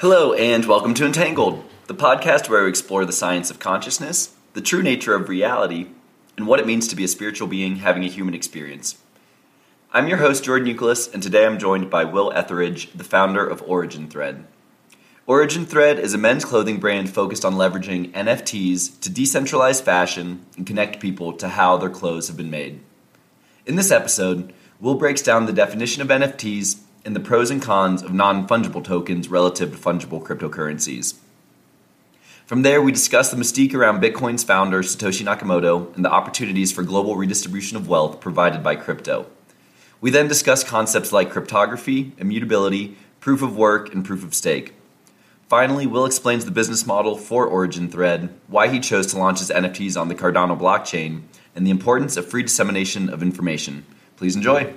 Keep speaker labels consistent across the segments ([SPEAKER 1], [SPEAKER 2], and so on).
[SPEAKER 1] Hello, and welcome to Entangled, the podcast where we explore the science of consciousness, the true nature of reality, and what it means to be a spiritual being having a human experience. I'm your host, Jordan Euclid, and today I'm joined by Will Etheridge, the founder of Origin Thread. Origin Thread is a men's clothing brand focused on leveraging NFTs to decentralize fashion and connect people to how their clothes have been made. In this episode, Will breaks down the definition of NFTs and the pros and cons of non fungible tokens relative to fungible cryptocurrencies. From there, we discuss the mystique around Bitcoin's founder, Satoshi Nakamoto, and the opportunities for global redistribution of wealth provided by crypto. We then discuss concepts like cryptography, immutability, proof of work, and proof of stake. Finally, Will explains the business model for Origin Thread, why he chose to launch his NFTs on the Cardano blockchain, and the importance of free dissemination of information. Please enjoy.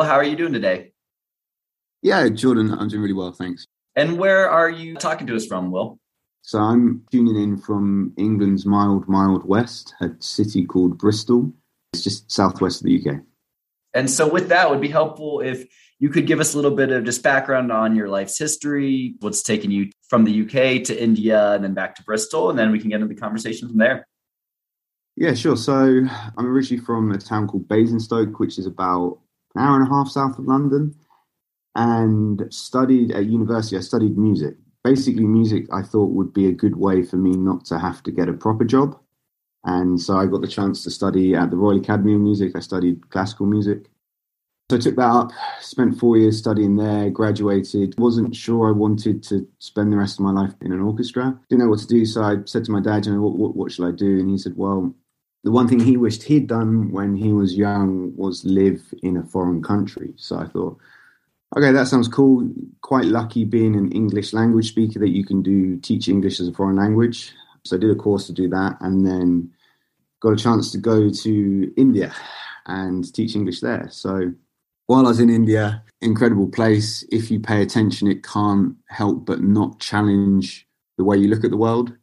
[SPEAKER 1] Will, how are you doing today?
[SPEAKER 2] Yeah, Jordan, I'm doing really well, thanks.
[SPEAKER 1] And where are you talking to us from, Will?
[SPEAKER 2] So I'm tuning in from England's mild, mild west, a city called Bristol. It's just southwest of the UK.
[SPEAKER 1] And so, with that, it would be helpful if you could give us a little bit of just background on your life's history, what's taken you from the UK to India and then back to Bristol, and then we can get into the conversation from there.
[SPEAKER 2] Yeah, sure. So I'm originally from a town called Basingstoke, which is about an hour and a half south of London, and studied at university. I studied music. Basically, music I thought would be a good way for me not to have to get a proper job. And so I got the chance to study at the Royal Academy of Music. I studied classical music. So I took that up, spent four years studying there, graduated. Wasn't sure I wanted to spend the rest of my life in an orchestra. Didn't know what to do. So I said to my dad, you know, what, what, what should I do? And he said, well, the one thing he wished he'd done when he was young was live in a foreign country. So I thought, okay, that sounds cool. Quite lucky being an English language speaker that you can do teach English as a foreign language. So I did a course to do that and then got a chance to go to India and teach English there. So while I was in India, incredible place. If you pay attention, it can't help but not challenge the way you look at the world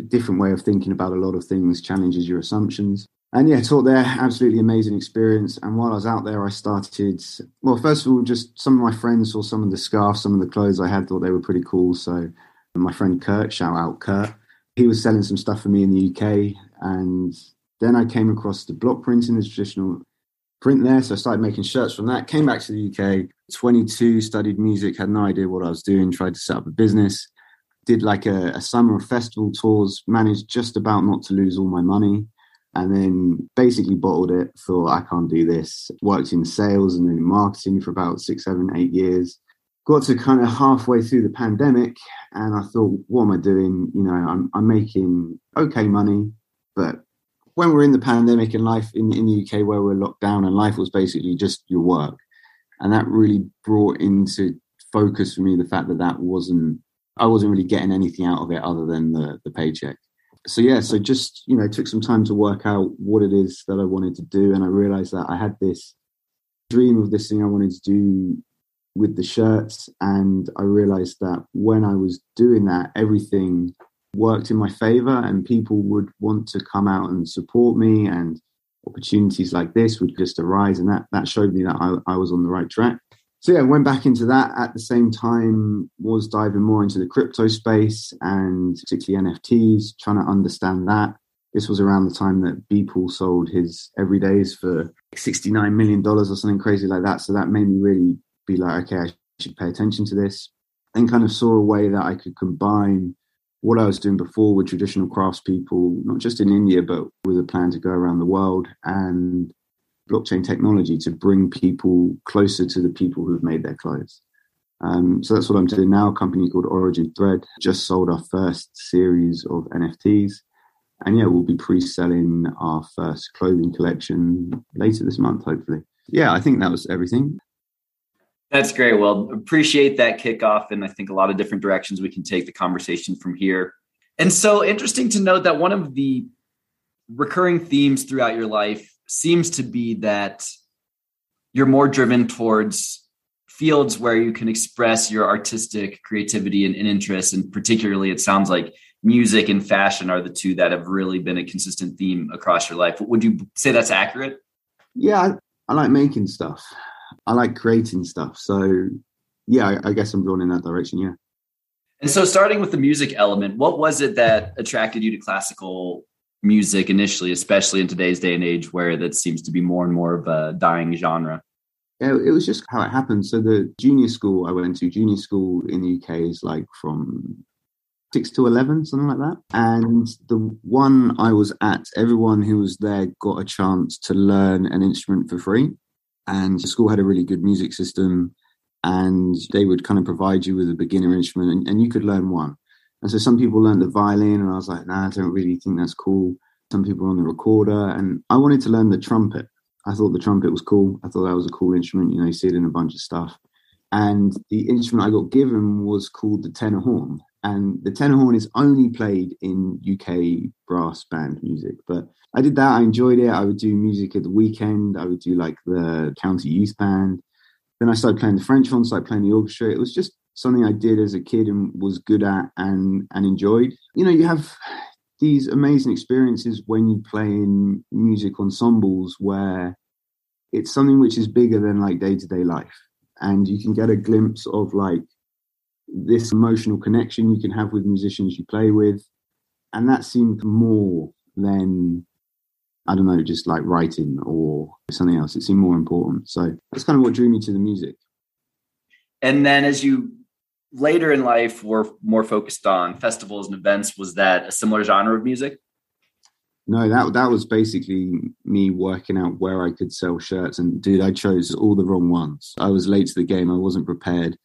[SPEAKER 2] different way of thinking about a lot of things, challenges your assumptions. And yeah, taught there, absolutely amazing experience. And while I was out there, I started, well, first of all, just some of my friends saw some of the scarves, some of the clothes I had, thought they were pretty cool. So my friend Kurt, shout out Kurt, he was selling some stuff for me in the UK. And then I came across the block printing, the traditional print there. So I started making shirts from that, came back to the UK, 22, studied music, had no idea what I was doing, tried to set up a business did like a, a summer of festival tours, managed just about not to lose all my money, and then basically bottled it. Thought I can't do this. Worked in sales and then in marketing for about six, seven, eight years. Got to kind of halfway through the pandemic, and I thought, what am I doing? You know, I'm I'm making okay money, but when we're in the pandemic and life in in the UK where we're locked down and life was basically just your work, and that really brought into focus for me the fact that that wasn't I wasn't really getting anything out of it other than the, the paycheck. So yeah, so just you know, took some time to work out what it is that I wanted to do, and I realized that I had this dream of this thing I wanted to do with the shirts, and I realized that when I was doing that, everything worked in my favor, and people would want to come out and support me, and opportunities like this would just arise, and that that showed me that I, I was on the right track so yeah, went back into that at the same time, was diving more into the crypto space and particularly NFTs, trying to understand that. This was around the time that Beeple sold his everydays for $69 million or something crazy like that. So that made me really be like, okay, I should pay attention to this. And kind of saw a way that I could combine what I was doing before with traditional craftspeople, not just in India, but with a plan to go around the world and blockchain technology to bring people closer to the people who've made their clothes. Um, so that's what I'm doing now. A company called Origin Thread just sold our first series of NFTs. And yeah, we'll be pre selling our first clothing collection later this month, hopefully. Yeah, I think that was everything.
[SPEAKER 1] That's great. Well, appreciate that kickoff. And I think a lot of different directions we can take the conversation from here. And so interesting to note that one of the recurring themes throughout your life seems to be that you're more driven towards fields where you can express your artistic creativity and, and interests. And particularly, it sounds like music and fashion are the two that have really been a consistent theme across your life. Would you say that's accurate?
[SPEAKER 2] Yeah, I, I like making stuff. I like creating stuff. So, yeah, I, I guess I'm drawn in that direction. Yeah.
[SPEAKER 1] And so, starting with the music element, what was it that attracted you to classical music initially, especially in today's day and age where that seems to be more and more of a dying genre?
[SPEAKER 2] Yeah, it was just how it happened. So, the junior school I went to, junior school in the UK is like from six to 11, something like that. And the one I was at, everyone who was there got a chance to learn an instrument for free. And the school had a really good music system and they would kind of provide you with a beginner instrument and, and you could learn one. And so some people learned the violin and I was like, nah, I don't really think that's cool. Some people on the recorder and I wanted to learn the trumpet. I thought the trumpet was cool. I thought that was a cool instrument. You know, you see it in a bunch of stuff. And the instrument I got given was called the tenor horn and the tenor horn is only played in UK brass band music. But I did that. I enjoyed it. I would do music at the weekend. I would do like the county youth band. Then I started playing the French horn, started playing the orchestra. It was just something I did as a kid and was good at and and enjoyed. You know, you have these amazing experiences when you play in music ensembles where it's something which is bigger than like day to day life, and you can get a glimpse of like this emotional connection you can have with musicians you play with. And that seemed more than, I don't know, just like writing or something else. It seemed more important. So that's kind of what drew me to the music.
[SPEAKER 1] And then as you later in life were more focused on festivals and events, was that a similar genre of music?
[SPEAKER 2] No, that that was basically me working out where I could sell shirts. And dude, I chose all the wrong ones. I was late to the game. I wasn't prepared.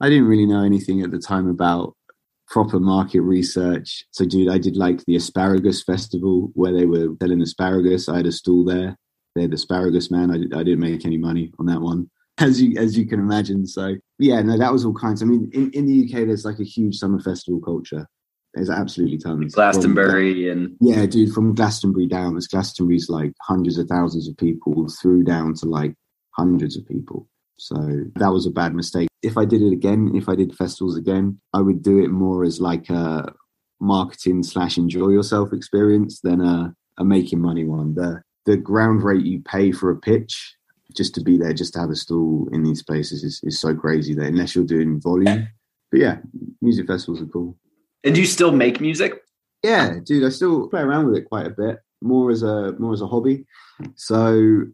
[SPEAKER 2] I didn't really know anything at the time about proper market research. So, dude, I did like the asparagus festival where they were selling asparagus. I had a stall there. They're the asparagus man. I, I didn't make any money on that one, as you as you can imagine. So, yeah, no, that was all kinds. I mean, in, in the UK, there's like a huge summer festival culture. There's absolutely tons.
[SPEAKER 1] Glastonbury from, and
[SPEAKER 2] yeah, dude, from Glastonbury down, as Glastonbury's like hundreds of thousands of people through down to like hundreds of people. So that was a bad mistake. If I did it again, if I did festivals again, I would do it more as like a marketing slash enjoy yourself experience than a, a making money one. The the ground rate you pay for a pitch just to be there, just to have a stall in these places is, is so crazy that unless you're doing volume. But yeah, music festivals are cool.
[SPEAKER 1] And do you still make music?
[SPEAKER 2] Yeah, dude, I still play around with it quite a bit, more as a more as a hobby. So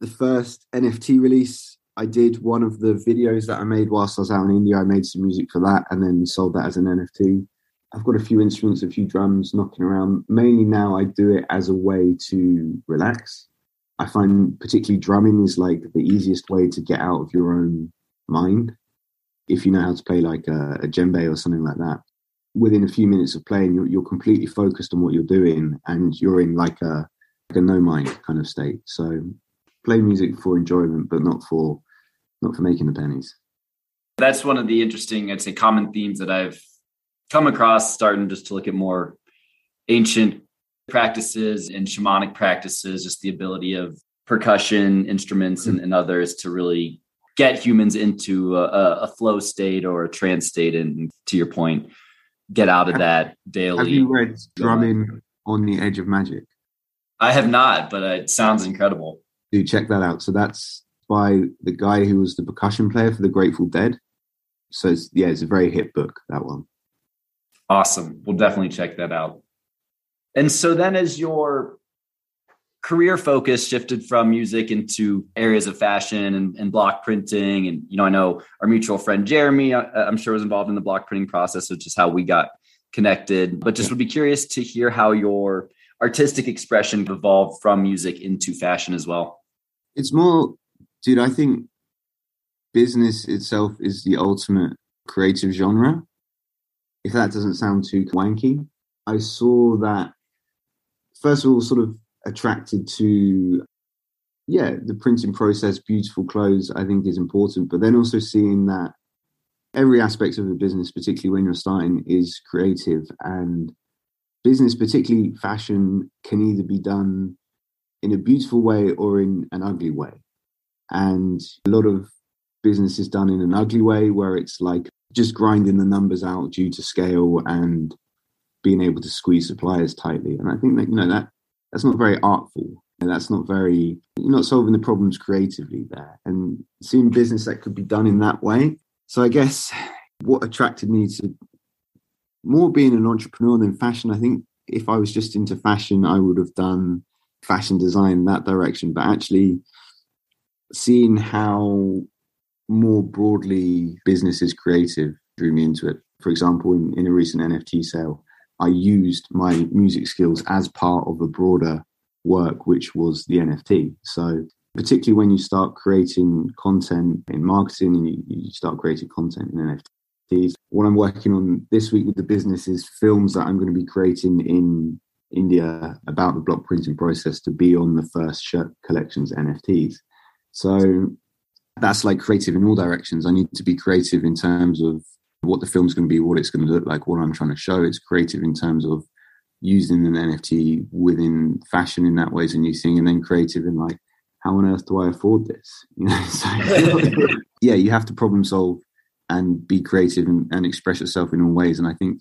[SPEAKER 2] the first NFT release I did one of the videos that I made whilst I was out in India. I made some music for that and then sold that as an NFT. I've got a few instruments, a few drums knocking around. Mainly now, I do it as a way to relax. I find particularly drumming is like the easiest way to get out of your own mind. If you know how to play like a, a djembe or something like that, within a few minutes of playing, you're, you're completely focused on what you're doing and you're in like a, like a no mind kind of state. So play music for enjoyment, but not for not for making the pennies.
[SPEAKER 1] That's one of the interesting, I'd say, common themes that I've come across, starting just to look at more ancient practices and shamanic practices, just the ability of percussion instruments and, and others to really get humans into a, a, flow state or a trance state. And to your point, get out of that daily.
[SPEAKER 2] Have you read Drumming on the Edge of Magic?
[SPEAKER 1] I have not, but it sounds incredible.
[SPEAKER 2] Do check that out. So that's by the guy who was the percussion player for the Grateful Dead. So it's, yeah, it's a very hit book that one.
[SPEAKER 1] Awesome. We'll definitely check that out. And so then, as your career focus shifted from music into areas of fashion and, and, block printing, and you know, I know our mutual friend Jeremy, uh, I, am sure was involved in the block printing process, which is how we got connected. But just would be curious to hear how your artistic expression evolved from music into fashion as well.
[SPEAKER 2] It's more dude, I think business itself is the ultimate creative genre. If that doesn't sound too wanky, I saw that first of all, sort of attracted to yeah, the printing process, beautiful clothes, I think is important, but then also seeing that every aspect of a business, particularly when you're starting, is creative and business, particularly fashion, can either be done in a beautiful way or in an ugly way And a lot of business is done in an ugly way where it's like just grinding the numbers out due to scale and being able to squeeze suppliers tightly. And I think that, you know, that that's not very artful. And that's not very, you're not solving the problems creatively there. And seeing business that could be done in that way. So I guess what attracted me to more being an entrepreneur than fashion, I think if I was just into fashion, I would have done fashion design that direction. But actually, seeing how more broadly business is creative drew me into it. For example, in, in a recent NFT sale, I used my music skills as part of a broader work, which was the NFT. So, particularly when you start creating content in marketing and you, you start creating content in NFTs, what I'm working on this week with the business is films that I'm going to be creating in India about the block printing process to be on the first shirt collections NFTs. So that's like creative in all directions. I need to be creative in terms of what the film's going to be, what it's going to look like, what I'm trying to show. It's creative in terms of using an NFT within fashion in that way is a new thing, and then creative in like, how on earth do I afford this? You know, so yeah, you have to problem solve and be creative and, and express yourself in all ways. And I think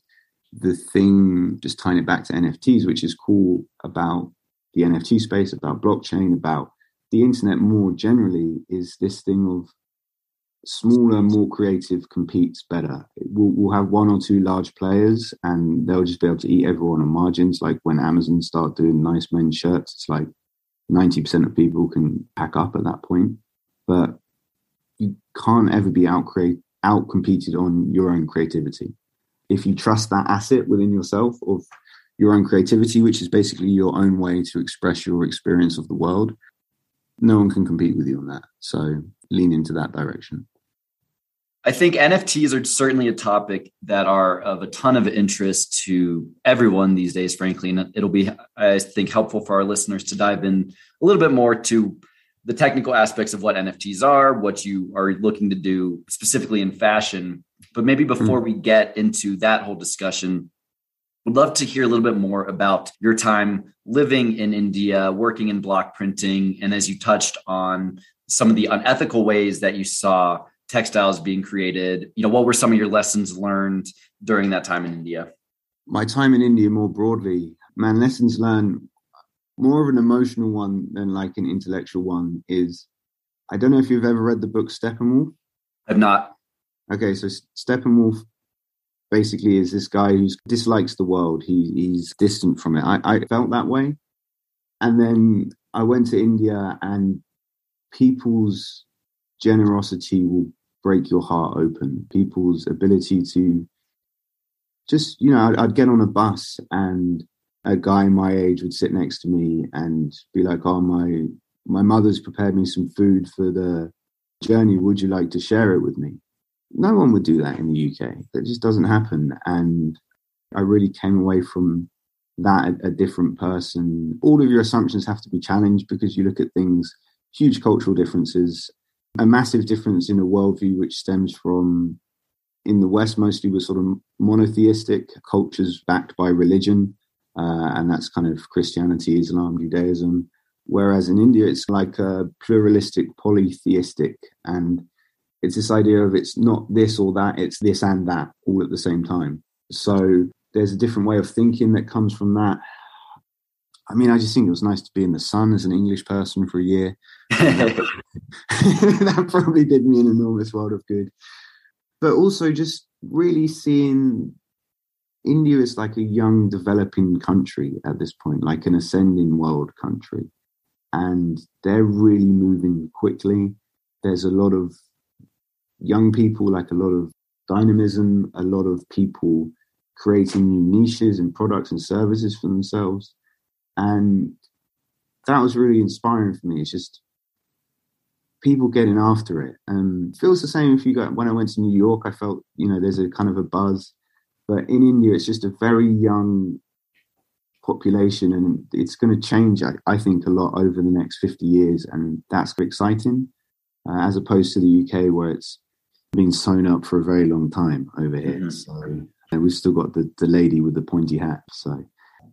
[SPEAKER 2] the thing, just tying it back to NFTs, which is cool about the NFT space, about blockchain, about the internet more generally, is this thing of smaller, more creative competes better. We'll, we'll, have one or two large players and they'll just be able to eat everyone on margins. Like when Amazon start doing nice men's shirts, it's like 90% of people can pack up at that point. But you can't ever be out create out competed on your own creativity. If you trust that asset within yourself of your own creativity, which is basically your own way to express your experience of the world, no one can compete with you on that. So lean into that direction.
[SPEAKER 1] I think NFTs are certainly a topic that are of a ton of interest to everyone these days, frankly. And it'll be, I think, helpful for our listeners to dive in a little bit more to the technical aspects of what NFTs are, what you are looking to do specifically in fashion. But maybe before mm-hmm. we get into that whole discussion, would love to hear a little bit more about your time living in India, working in block printing, and as you touched on some of the unethical ways that you saw textiles being created. You know, what were some of your lessons learned during that time in India?
[SPEAKER 2] My time in India more broadly, man, lessons learned more of an emotional one than like an intellectual one is I don't know if you've ever read the book Steppenwolf.
[SPEAKER 1] I've not.
[SPEAKER 2] Okay, so Steppenwolf basically is this guy who dislikes the world. He, he's distant from it. I, I felt that way. And then I went to India and people's generosity will break your heart open. People's ability to just, you know, I'd, I'd get on a bus and a guy my age would sit next to me and be like, "Oh, my my mother's prepared me some food for the journey. Would you like to share it with me?" No one would do that in the UK. That just doesn't happen. And I really came away from that a, a different person. All of your assumptions have to be challenged because you look at things, huge cultural differences, a massive difference in a worldview which stems from in the West mostly was sort of monotheistic cultures backed by religion uh, and that's kind of Christianity, Islam, Judaism. Whereas in India, it's like a pluralistic, polytheistic, and it's this idea of it's not this or that, it's this and that all at the same time. So there's a different way of thinking that comes from that. I mean, I just think it was nice to be in the sun as an English person for a year. that probably did me an enormous world of good. But also just really seeing India is like a young developing country at this point, like an ascending world country. And they're really moving quickly. There's a lot of young people, like a lot of dynamism, a lot of people creating new niches and products and services for themselves. And that was really inspiring for me. It's just people getting after it. And feels the same if you go when I went to New York, I felt, you know, there's a kind of a buzz but in India, it's just a very young population, and it's going to change, I, I, think, a lot over the next 50 years, and that's exciting, uh, as opposed to the UK, where it's been sewn up for a very long time over here. Mm-hmm. So we've still got the, the lady with the pointy hat. So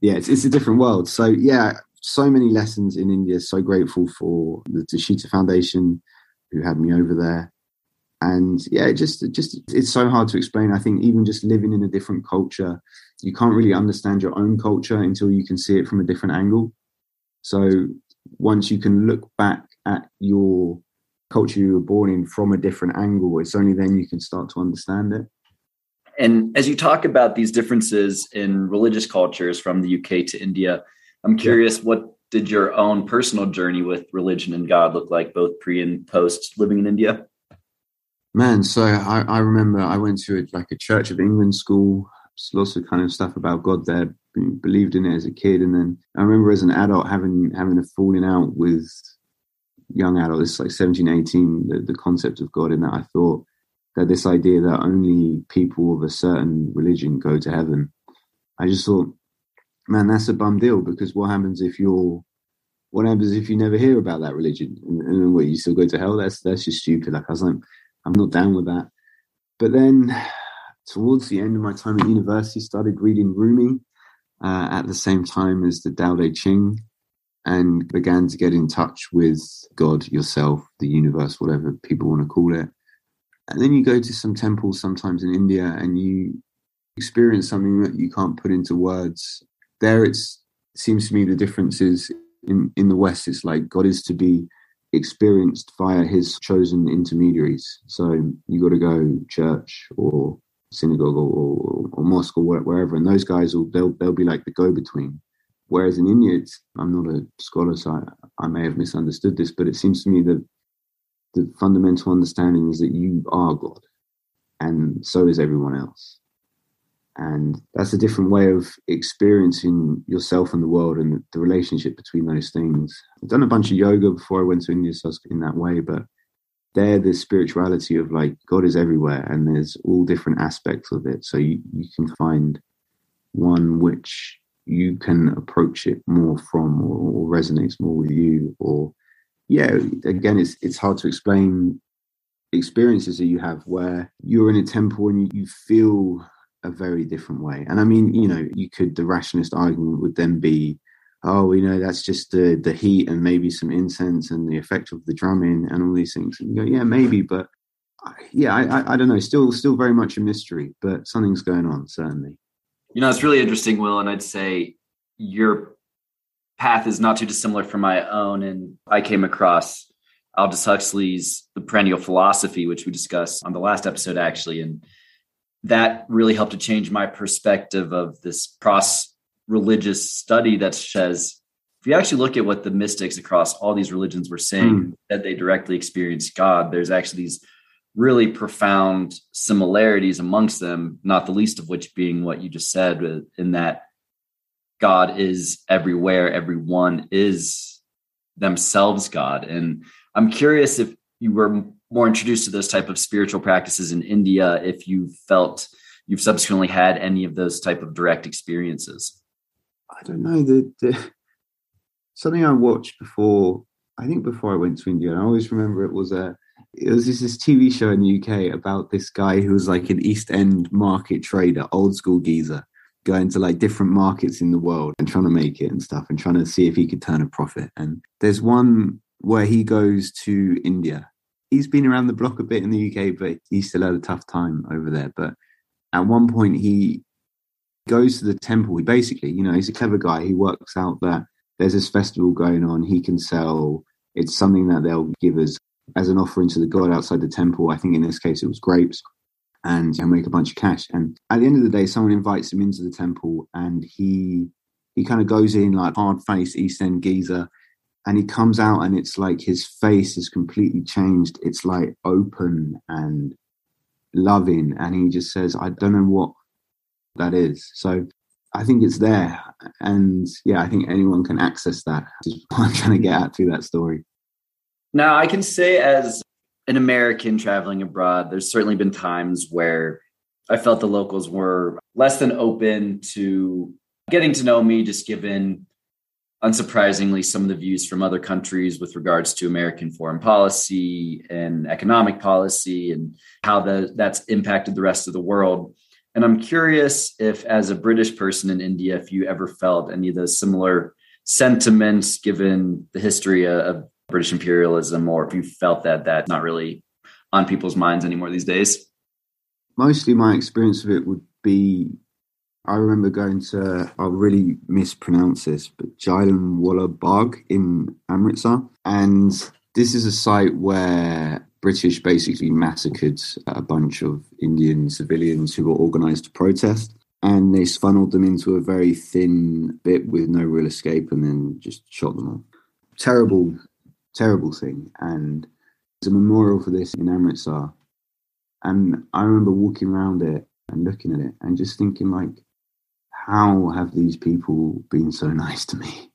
[SPEAKER 2] yeah, it's, it's a different world. So yeah, so many lessons in India. So grateful for the Tushita Foundation who had me over there. And yeah, it just it just it's so hard to explain. I think even just living in a different culture, you can't really understand your own culture until you can see it from a different angle. So once you can look back at your culture you were born in from a different angle, it's only then you can start to understand it.
[SPEAKER 1] And as you talk about these differences in religious cultures from the UK to India, I'm curious yeah. what did your own personal journey with religion and God look like, both pre and post living in India?
[SPEAKER 2] Man, so I, I remember I went to a, like a Church of England school, lots of kind of stuff about God there, believed in it as a kid, and then I remember as an adult having having a falling out with young adults, like 17, 18, the, the concept of God, in that I thought that this idea that only people of a certain religion go to heaven, I just thought, man, that's a bum deal because what happens if you're what happens if you never hear about that religion and, and what you still go to hell? That's that's just stupid. Like I was like, I'm not down with that. But then towards the end of my time at university, started reading Rumi uh, at the same time as the Tao Te Ching and began to get in touch with God, yourself, the universe, whatever people want to call it. And then you go to some temples sometimes in India and you experience something that you can't put into words. There, it seems to me the difference is in, in the West, it's like God is to be experienced via his chosen intermediaries. So you got to go church or synagogue or, or, mosque or wherever, and those guys will they'll they'll be like the go between. Whereas in India, it's, I'm not a scholar, so I, I may have misunderstood this, but it seems to me that the fundamental understanding is that you are God, and so is everyone else. And that's a different way of experiencing yourself and the world and the relationship between those things. I've done a bunch of yoga before I went to India, so in that way, but there, the spirituality of like God is everywhere and there's all different aspects of it. So you, you can find one which you can approach it more from or, or resonates more with you or yeah again it's it's hard to explain experiences that you have where you're in a temple and you feel a very different way. And I mean, you know, you could the rationalist argument would then be, oh, you know, that's just the the heat and maybe some incense and the effect of the drumming and all these things. And you go, yeah, maybe, but yeah, I, I, I don't know. Still, still very much a mystery, but something's going on certainly.
[SPEAKER 1] You know, it's really interesting, Will, and I'd say your path is not too dissimilar from my own. And I came across Aldous Huxley's The Perennial Philosophy, which we discussed on the last episode, actually, and that really helped to change my perspective of this cross religious study that says if you actually look at what the mystics across all these religions were saying mm. that they directly experienced god there's actually these really profound similarities amongst them not the least of which being what you just said in that god is everywhere everyone is themselves god and i'm curious if you were more introduced to those type of spiritual practices in India if you felt you've subsequently had any of those type of direct experiences?
[SPEAKER 2] I don't know. The, the something I watched before. I think before I went to India, I always remember it was a. It was this, this TV show in the UK about this guy who was like an East End market trader, old school geezer, going to like different markets in the world and trying to make it and stuff, and trying to see if he could turn a profit. And there's one where he goes to India he's been around the block a bit in the UK, but he still had a tough time over there. But at one point, he goes to the temple. He basically, you know, he's a clever guy. He works out that there's this festival going on. He can sell. It's something that they'll give us as an offering to the god outside the temple. I think in this case it was grapes, and he'll make a bunch of cash. And at the end of the day, someone invites him into the temple, and he he kind of goes in like hard faced East End geezer and he comes out and it's like his face is completely changed. It's like open and loving. And he just says i don't know what that is. So i think it's there. And yeah i think anyone can access that is what i'm trying to get at through that story.
[SPEAKER 1] Now i can say as an american traveling abroad there's certainly been times where i felt the locals were less than open to getting to know me just given unsurprisingly, some of the views from other countries with regards to American foreign policy and economic policy and how the, that's impacted the rest of the world. And I'm curious if, as a British person in India, if you ever felt any of those similar sentiments given the history of British imperialism, or if you felt that that's not really on people's minds anymore these days?
[SPEAKER 2] Mostly my experience of it would be I remember going to, I'll really mispronounce this, but Jallianwala Bagh in Amritsar. And this is a site where British basically massacred a bunch of Indian civilians who were organized to protest. And they funneled them into a very thin bit with no real escape and then just shot them all. Terrible, terrible thing. And there's a memorial for this in Amritsar. And I remember walking around it and looking at it and just thinking, like, how have these people been so nice to me?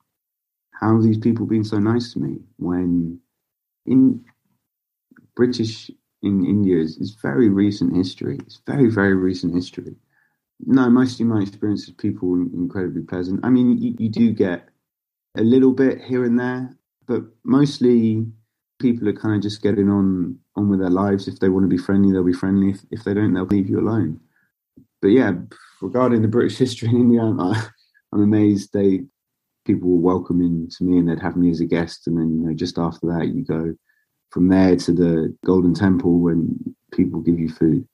[SPEAKER 2] How have these people been so nice to me when in British in India is, is very recent history. It's very, very recent history. No, mostly my experience is people incredibly pleasant. I mean, you, you do get a little bit here and there, but mostly people are kind of just getting on on with their lives. If they want to be friendly, they'll be friendly. If, if they don't, they'll leave you alone. But yeah, regarding the British history in India, I, uh, I'm amazed they people were welcoming to me and they'd have me as a guest. And then, you know, just after that, you go from there to the Golden Temple when people give you food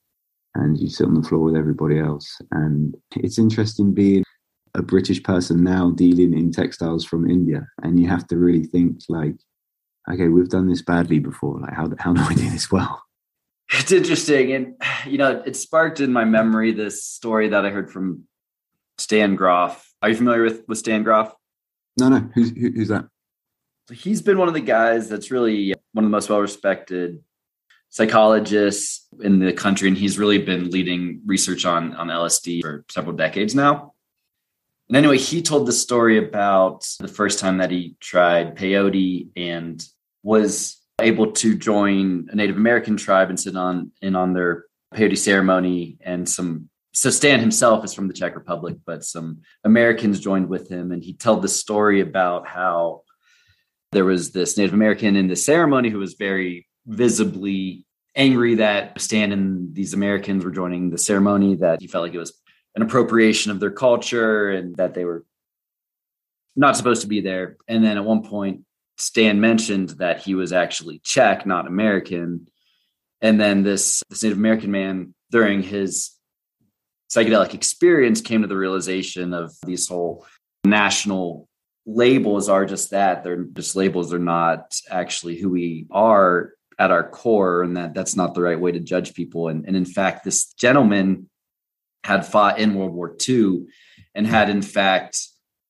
[SPEAKER 2] and you sit on the floor with everybody else. And it's interesting being a British person now dealing in textiles from India. And you have to really think like, okay, we've done this badly before. Like, how, how do I do this well?
[SPEAKER 1] It's interesting. And, you know, it sparked in my memory this story that I heard from Stan Grof. Are you familiar with, with Stan Grof?
[SPEAKER 2] No, no. Who's, who, who's that?
[SPEAKER 1] So he's been one of the guys that's really uh, one of the most well respected psychologists in the country. And he's really been leading research on, on LSD for several decades now. And anyway, he told the story about the first time that he tried peyote and was able to join a Native American tribe and sit on in on their peyote ceremony and some so Stan himself is from the Czech Republic, but some Americans joined with him, and he told the story about how there was this Native American in the ceremony who was very visibly angry that Stan and these Americans were joining the ceremony, that he felt like it was an appropriation of their culture and that they were not supposed to be there. And then at one point, Stan mentioned that he was actually Czech, not American. And then this, this Native American man, during his psychedelic experience, came to the realization of these whole national labels are just that. They're just labels. They're not actually who we are at our core, and that that's not the right way to judge people. And, and in fact, this gentleman had fought in World War II and had in fact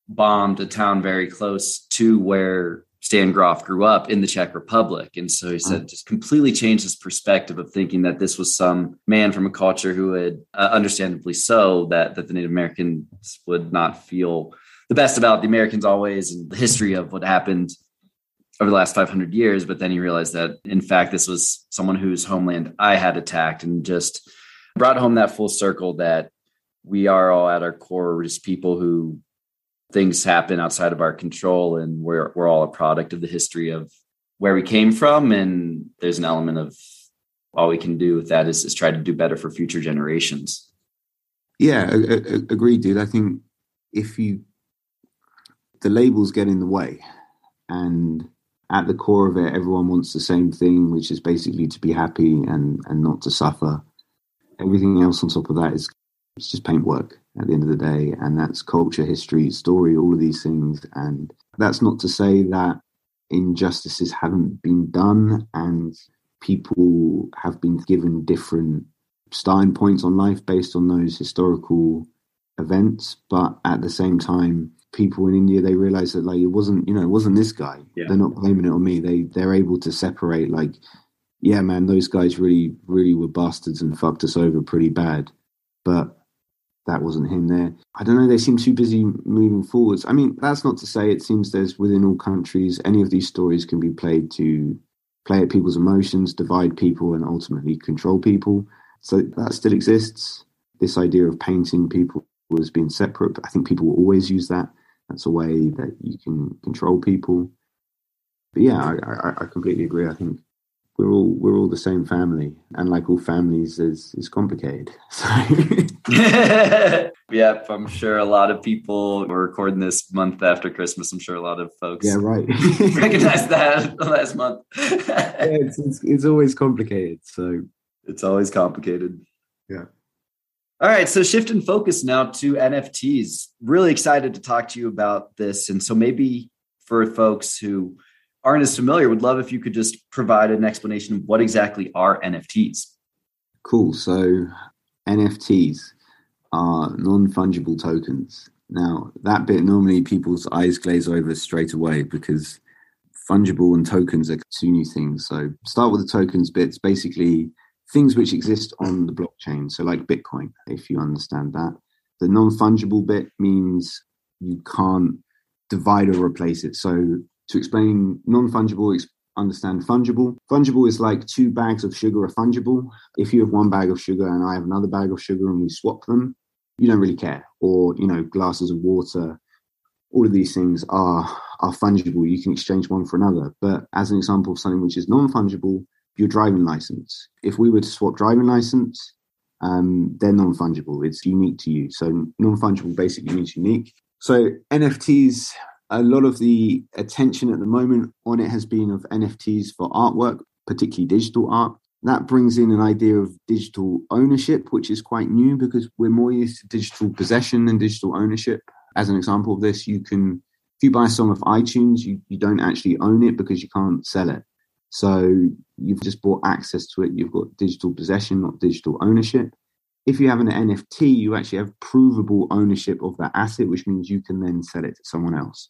[SPEAKER 1] bombed a town very close to where Stan Grof grew up in the Czech Republic. And so he said, just completely changed his perspective of thinking that this was some man from a culture who had, uh, understandably so, that, that the Native Americans would not feel the best about the Americans always and the history of what happened over the last 500 years. But then he realized that, in fact, this was someone whose homeland I had attacked and just brought home that full circle that we are all at our core just people who things happen outside of our control and we're we're all a product of the history of where we came from. And there's an element of all we can do with that is, is try to do better for future generations.
[SPEAKER 2] Yeah agreed dude. I think if you the labels get in the way and at the core of it everyone wants the same thing which is basically to be happy and and not to suffer. Everything else on top of that is it's just paintwork at the end of the day, and that's culture, history, story, all of these things. And that's not to say that injustices haven't been done and people have been given different starting points on life based on those historical events. But at the same time, people in India they realize that like it wasn't you know it wasn't this guy. Yeah. They're not blaming it on me. They they're able to separate like, yeah, man, those guys really really were bastards and fucked us over pretty bad. But that wasn't him there. I don't know. They seem too busy moving forwards. I mean, that's not to say it seems there's within all countries any of these stories can be played to play at people's emotions, divide people, and ultimately control people. So that still exists. This idea of painting people as being separate, I think people will always use that. That's a way that you can control people. But yeah, I, I, I completely agree. I think we're all we're all the same family, and like all families, is is complicated. So.
[SPEAKER 1] yep, I'm sure a lot of people were recording this month after Christmas. I'm sure a lot of folks,
[SPEAKER 2] yeah, right,
[SPEAKER 1] recognize that last month.
[SPEAKER 2] yeah, it's, it's it's always complicated. So
[SPEAKER 1] it's always complicated.
[SPEAKER 2] Yeah.
[SPEAKER 1] All right, so shift shifting focus now to NFTs. Really excited to talk to you about this, and so maybe for folks who aren't as familiar, would love if you could just provide an explanation of what exactly are NFTs.
[SPEAKER 2] Cool. So NFTs are non-fungible tokens. Now that bit normally people's eyes glaze over straight away because fungible and tokens are two new things. So start with the tokens bits, basically things which exist on the blockchain. So like Bitcoin, if you understand that. The non-fungible bit means you can't divide or replace it. So to explain non-fungible, understand fungible. Fungible is like two bags of sugar are fungible. If you have one bag of sugar and I have another bag of sugar and we swap them, you don't really care. Or, you know, glasses of water, all of these things are are fungible. You can exchange one for another. But as an example of something which is non-fungible, your driving license. If we were to swap driving license, um, they're non-fungible. It's unique to you. So non-fungible basically means unique. So NFTs a lot of the attention at the moment on it has been of NFTs for artwork, particularly digital art. That brings in an idea of digital ownership, which is quite new because we're more used to digital possession than digital ownership. As an example of this, you can, if you buy a song off iTunes, you, you don't actually own it because you can't sell it. So you've just bought access to it. You've got digital possession, not digital ownership if you have an NFT, you actually have provable ownership of that asset, which means you can then sell it to someone else.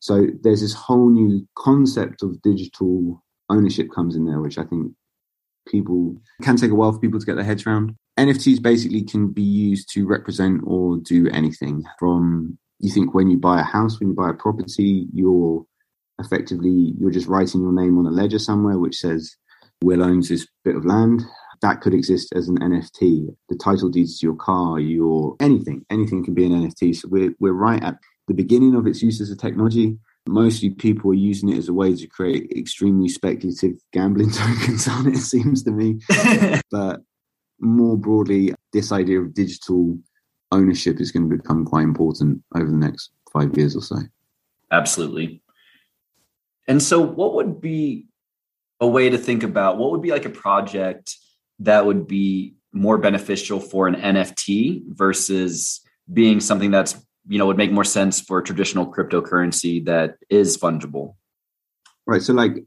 [SPEAKER 2] So there's this whole new concept of digital ownership comes in there, which I think people can take a while for people to get their heads around. NFTs basically can be used to represent or do anything from you think when you buy a house, when you buy a property, you're effectively you're just writing your name on a ledger somewhere which says Will owns this bit of land. That could exist as an NFT. The title deeds to your car, your anything, anything can be an NFT. So we're we're right at the beginning of its use as a technology. Mostly people are using it as a way to create extremely speculative gambling tokens on it, it seems to me. but more broadly, this idea of digital ownership is going to become quite important over the next five years or so.
[SPEAKER 1] Absolutely. And so, what would be a way to think about what would be like a project that would be more beneficial for an NFT versus being something that's you know would make more sense for a traditional cryptocurrency that is fungible.
[SPEAKER 2] Right so like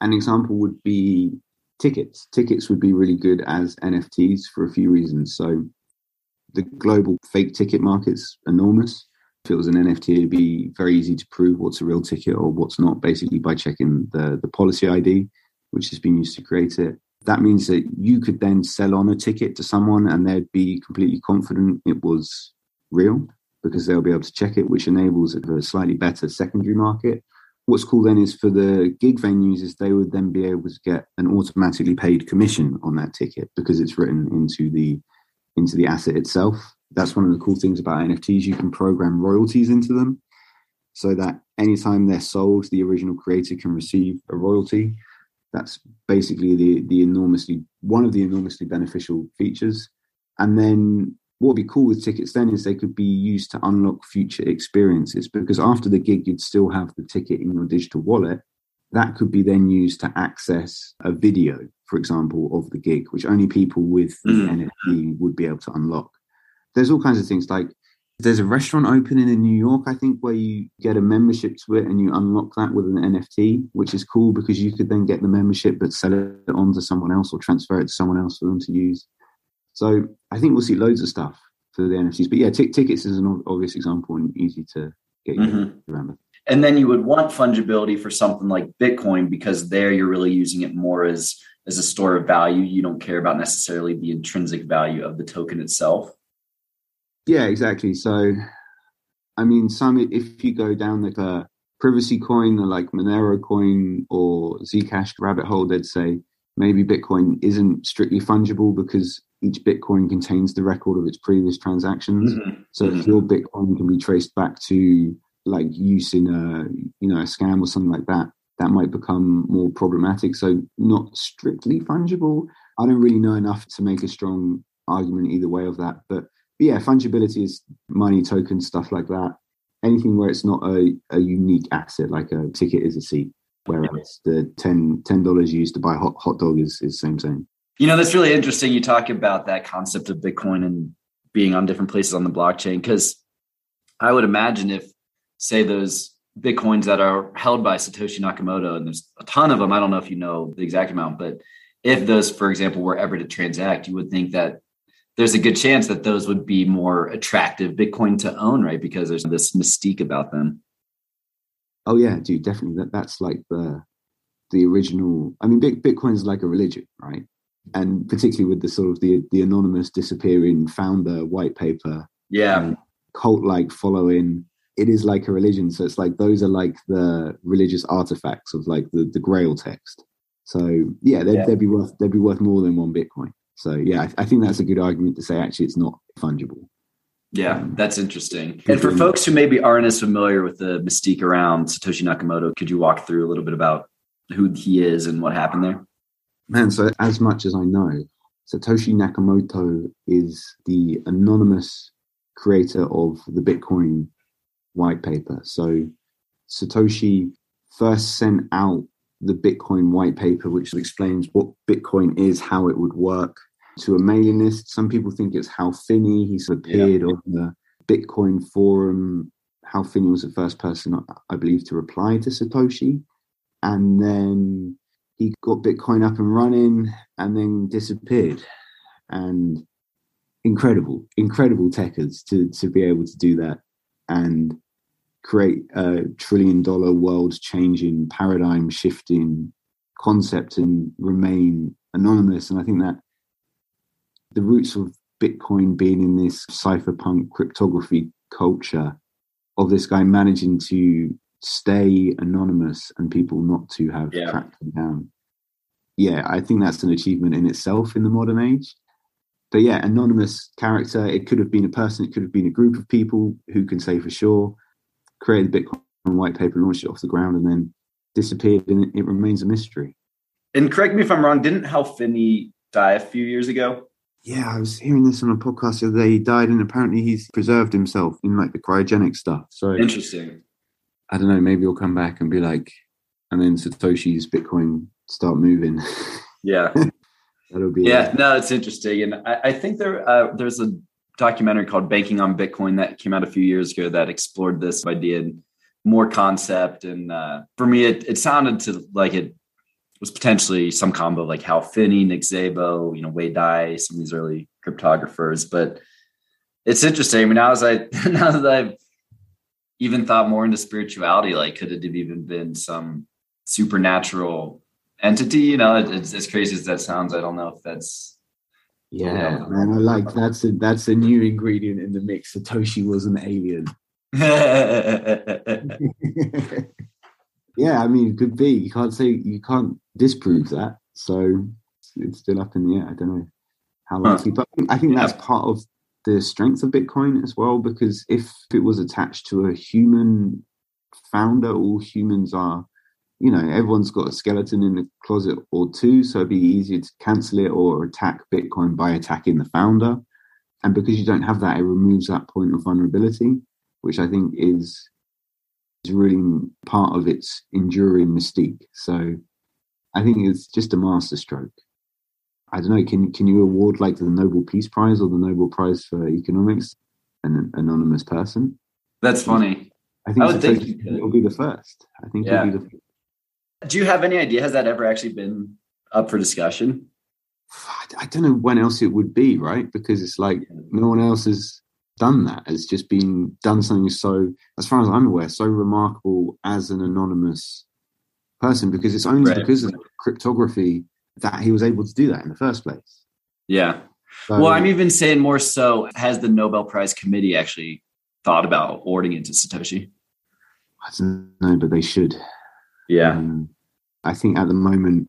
[SPEAKER 2] an example would be tickets. Tickets would be really good as nfts for a few reasons. So the global fake ticket market's enormous. If it was an nft it'd be very easy to prove what's a real ticket or what's not basically by checking the the policy id which has been used to create it. That means that you could then sell on a ticket to someone and they'd be completely confident it was real because they'll be able to check it, which enables a slightly better secondary market. What's cool then is for the gig venues is they would then be able to get an automatically paid commission on that ticket because it's written into the into the asset itself. That's one of the cool things about NFTs. You can program royalties into them so that anytime they're sold, the original creator can receive a royalty. That's basically the the enormously one of the enormously beneficial features. And then what would be cool with tickets then is they could be used to unlock future experiences because after the gig you'd still have the ticket in your digital wallet. That could be then used to access a video for example of the gig which only people with the mm. nft would be able to unlock. There's all kinds of things like there's a restaurant opening in new york i think where you get a membership to it and you unlock that with an nft which is cool because you could then get the membership but sell it on to someone else or transfer it to someone else for them to use so I think we'll see loads of stuff for the NFTs. But yeah, t- tickets is an obvious example and easy to get mm-hmm. remember.
[SPEAKER 1] And then you would want fungibility for something like Bitcoin because there you're really using it more as as a store of value. You don't care about necessarily the intrinsic value of the token itself.
[SPEAKER 2] Yeah, exactly. So, I mean, some if you go down like a privacy coin or like Monero coin or Zcash rabbit hole, they'd say maybe Bitcoin isn't strictly fungible because each Bitcoin contains the record of its previous transactions. Mm-hmm. So mm-hmm. if your Bitcoin can be traced back to like use in a you know a scam or something like that, that might become more problematic. So not strictly fungible. I don't really know enough to make a strong argument either way of that. But, but yeah, fungibility is money, tokens, stuff like that. Anything where it's not a, a unique asset, like a ticket is a seat, whereas the 10 dollars used to buy hot hot dog is is same same.
[SPEAKER 1] You know, that's really interesting. You talk about that concept of Bitcoin and being on different places on the blockchain because I would imagine if, say, those bitcoins that are held by Satoshi Nakamoto, and there's a ton of them. I don't know if you know the exact amount, but if those, for example, were ever to transact, you would think that there's a good chance that those would be more attractive Bitcoin to own, right? Because there's this mystique about them.
[SPEAKER 2] Oh yeah, dude, definitely. That that's like the the original. I mean, Bitcoin's like a religion, right? And particularly with the sort of the the anonymous disappearing founder white paper,
[SPEAKER 1] yeah,
[SPEAKER 2] cult like following it is like a religion. So it's like those are like the religious artifacts of like the, the Grail text. So yeah, they'd, yeah. they'd be worth they'd be worth more than one Bitcoin. So yeah, I, I think that's a good argument to say actually it's not fungible.
[SPEAKER 1] Yeah, that's interesting. And for folks who maybe aren't as familiar with the mystique around Satoshi Nakamoto, could you walk through a little bit about who he is and what happened there?
[SPEAKER 2] Man, so as much as I know, Satoshi Nakamoto is the anonymous creator of the Bitcoin white paper. So Satoshi first sent out the Bitcoin white paper, which explains what Bitcoin is, how it would work, to a mailing list. Some people think it's Hal Finney. He's appeared yeah. on the Bitcoin forum. Hal Finney was the first person, I believe, to reply to Satoshi. And then he got Bitcoin up and running and then disappeared. And incredible, incredible techers to, to be able to do that. And create a trillion dollar world changing, paradigm shifting concept and remain anonymous. And I think that the roots of Bitcoin being in this cypherpunk cryptography culture of this guy managing to stay anonymous and people not to have yeah. tracked him down. Yeah, I think that's an achievement in itself in the modern age. But yeah, anonymous character, it could have been a person, it could have been a group of people who can say for sure created Bitcoin white paper, launched it off the ground, and then disappeared, and it remains a mystery.
[SPEAKER 1] And correct me if I'm wrong. Didn't Hal Finney die a few years ago?
[SPEAKER 2] Yeah, I was hearing this on a podcast the other day. He died, and apparently he's preserved himself in like the cryogenic stuff. So
[SPEAKER 1] interesting.
[SPEAKER 2] I don't know. Maybe he'll come back and be like, and then Satoshi's Bitcoin start moving.
[SPEAKER 1] Yeah.
[SPEAKER 2] That'll be
[SPEAKER 1] yeah. No, it's interesting, and I, I think there uh, there's a documentary called Banking on Bitcoin that came out a few years ago that explored this idea and more concept. And uh, for me, it, it sounded to like it was potentially some combo like Hal Finney, Nick Szabo, you know, Wei Dai, some of these early cryptographers. But it's interesting. I mean, now as I now that I've even thought more into spirituality, like could it have even been some supernatural entity? You know, it's as crazy as that sounds. I don't know if that's
[SPEAKER 2] yeah, man, I like that's a that's a new ingredient in the mix. Satoshi was an alien. yeah, I mean, it could be. You can't say you can't disprove that. So it's still up in the air. I don't know how likely, but I think that's part of the strength of Bitcoin as well. Because if it was attached to a human founder, all humans are you know, everyone's got a skeleton in the closet or two, so it'd be easier to cancel it or attack Bitcoin by attacking the founder. And because you don't have that, it removes that point of vulnerability, which I think is is really part of its enduring mystique. So I think it's just a masterstroke. I don't know. Can can you award like the Nobel Peace Prize or the Nobel Prize for Economics an anonymous person?
[SPEAKER 1] That's funny.
[SPEAKER 2] I think, I would think it'll be the first. I think yeah. it'll be the
[SPEAKER 1] do you have any idea? Has that ever actually been up for discussion?
[SPEAKER 2] I don't know when else it would be, right? Because it's like no one else has done that. It's just been done something so, as far as I'm aware, so remarkable as an anonymous person because it's only right. because of cryptography that he was able to do that in the first place.
[SPEAKER 1] Yeah. So, well, I'm even saying more so, has the Nobel Prize Committee actually thought about awarding it to Satoshi?
[SPEAKER 2] I don't know, but they should.
[SPEAKER 1] Yeah. Um,
[SPEAKER 2] I think at the moment,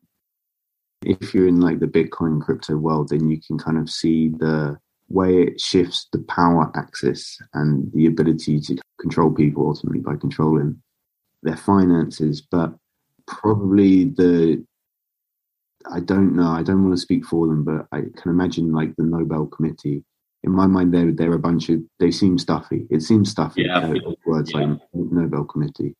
[SPEAKER 2] if you're in like the Bitcoin crypto world, then you can kind of see the way it shifts the power axis and the ability to control people ultimately by controlling their finances. But probably the I don't know. I don't want to speak for them, but I can imagine like the Nobel Committee. In my mind, they're they're a bunch of. They seem stuffy. It seems stuffy.
[SPEAKER 1] Yeah.
[SPEAKER 2] uh, words
[SPEAKER 1] Yeah.
[SPEAKER 2] like Nobel Committee.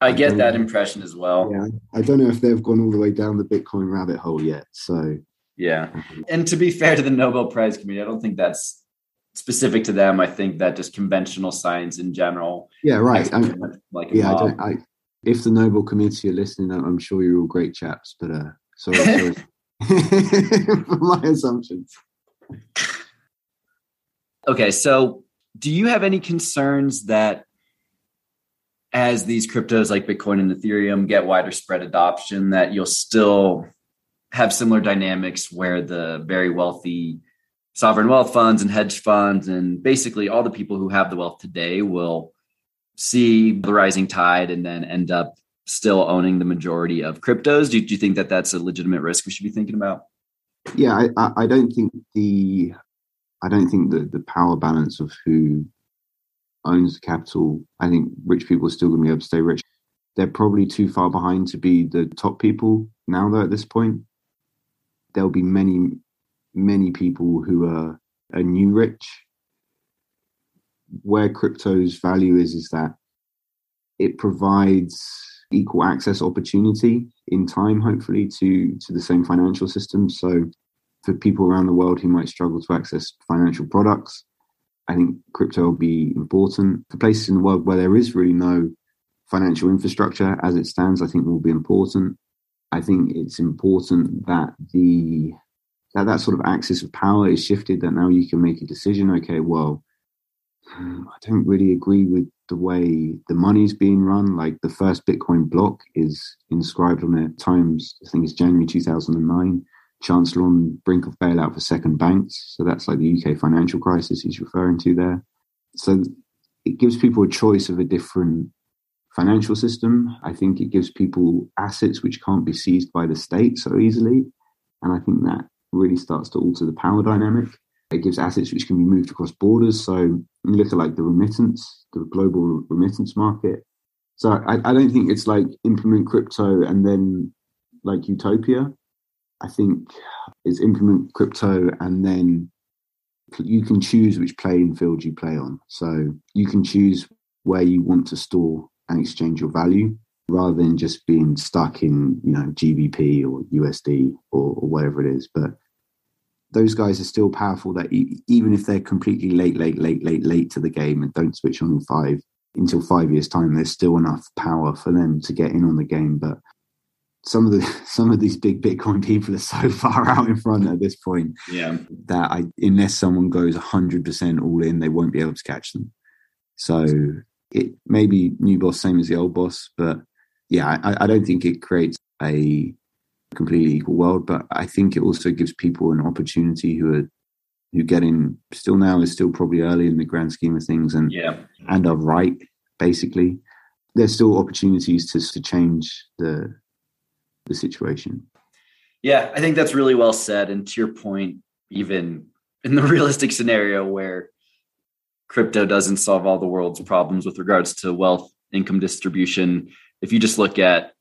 [SPEAKER 1] I get
[SPEAKER 2] don't-
[SPEAKER 1] that impression as well.
[SPEAKER 2] Yeah, I don't know if they've gone all the way down the Bitcoin rabbit hole yet. So
[SPEAKER 1] Yeah. And to be fair to the Nobel Prize Committee, I don't think that's specific to them. I think that just conventional science in general.
[SPEAKER 2] yeah, right. I,
[SPEAKER 1] like
[SPEAKER 2] yeah, I don't. I, if the Nobel Committee are listening, I'm I'm sure you're all great chaps. But uh, sorry, sorry for my assumptions.
[SPEAKER 1] Okay, so do you have any concerns that as these cryptos like Bitcoin and Ethereum get wider spread adoption, that you'll still have similar dynamics where the very wealthy sovereign wealth funds and hedge funds and basically all the people who have the wealth today will see the rising tide and then end up still owning the majority of cryptos? Do, do you think that that's a legitimate risk we should be thinking about?
[SPEAKER 2] Yeah, I, I, don't think the I don't think that the power balance of who owns the capital. I think rich people are still going to be able to stay rich. They're probably too far behind to be the top people now. Though at this point, there'll be many, many people who are are new rich. Where crypto's value is is that it provides equal access opportunity in time, hopefully, to to the same financial system. So, for people around the world who might struggle to access financial products, I think crypto will be important. For places in the world where there is really no financial infrastructure as it stands, I think will be important. I think it's important that the that that sort of axis of power is shifted. That now you can make a decision. Okay, well, I don't really agree with the way the money's being run. Like the first Bitcoin block is inscribed on it. Times I think it's January two thousand and nine. Chancellor on brink of bailout for second banks. So that's like the UK financial crisis he's referring to there. So it gives people a choice of a different financial system. I think it gives people assets which can't be seized by the state so easily. And I think that really starts to alter the power dynamic. It gives assets which can be moved across borders. So you look at like the remittance, the global remittance market. So I, I don't think it's like implement crypto and then like utopia. I think it's implement crypto and then you can choose which playing field you play on. So you can choose where you want to store and exchange your value rather than just being stuck in, you know, GBP or USD or, or whatever it is. But those guys are still powerful that e- even if they're completely late, late, late, late, late to the game and don't switch on in five until five years time, there's still enough power for them to get in on the game. But some of the some of these big Bitcoin people are so far out in front at this point
[SPEAKER 1] Yeah.
[SPEAKER 2] that I unless someone goes hundred percent all in, they won't be able to catch them. So it may be new boss same as the old boss, but yeah, I, I don't think it creates a completely equal world. But I think it also gives people an opportunity who are who get in still now is still probably early in the grand scheme of things and
[SPEAKER 1] Yeah.
[SPEAKER 2] and are right basically. There's still opportunities to to change the the situation.
[SPEAKER 1] Yeah, I think that's really well said. And to your point, even in the realistic scenario where crypto doesn't solve all the world's problems with regards to wealth income distribution, if you just look at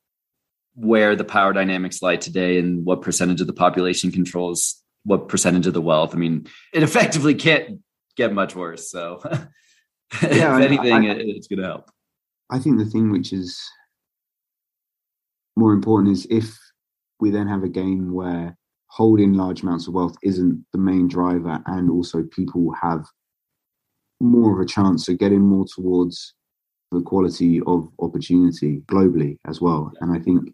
[SPEAKER 1] where the power dynamics lie today and what percentage of the population controls what percentage of the wealth, I mean, it effectively can't get much worse. So, if
[SPEAKER 2] Yeah, I-
[SPEAKER 1] anything,
[SPEAKER 2] I-
[SPEAKER 1] it, it's going to help.
[SPEAKER 2] I think the thing which is more important is if we then have a game where holding large amounts of wealth isn't the main driver, and also people have more of a chance of getting more towards the quality of opportunity globally as well. And I think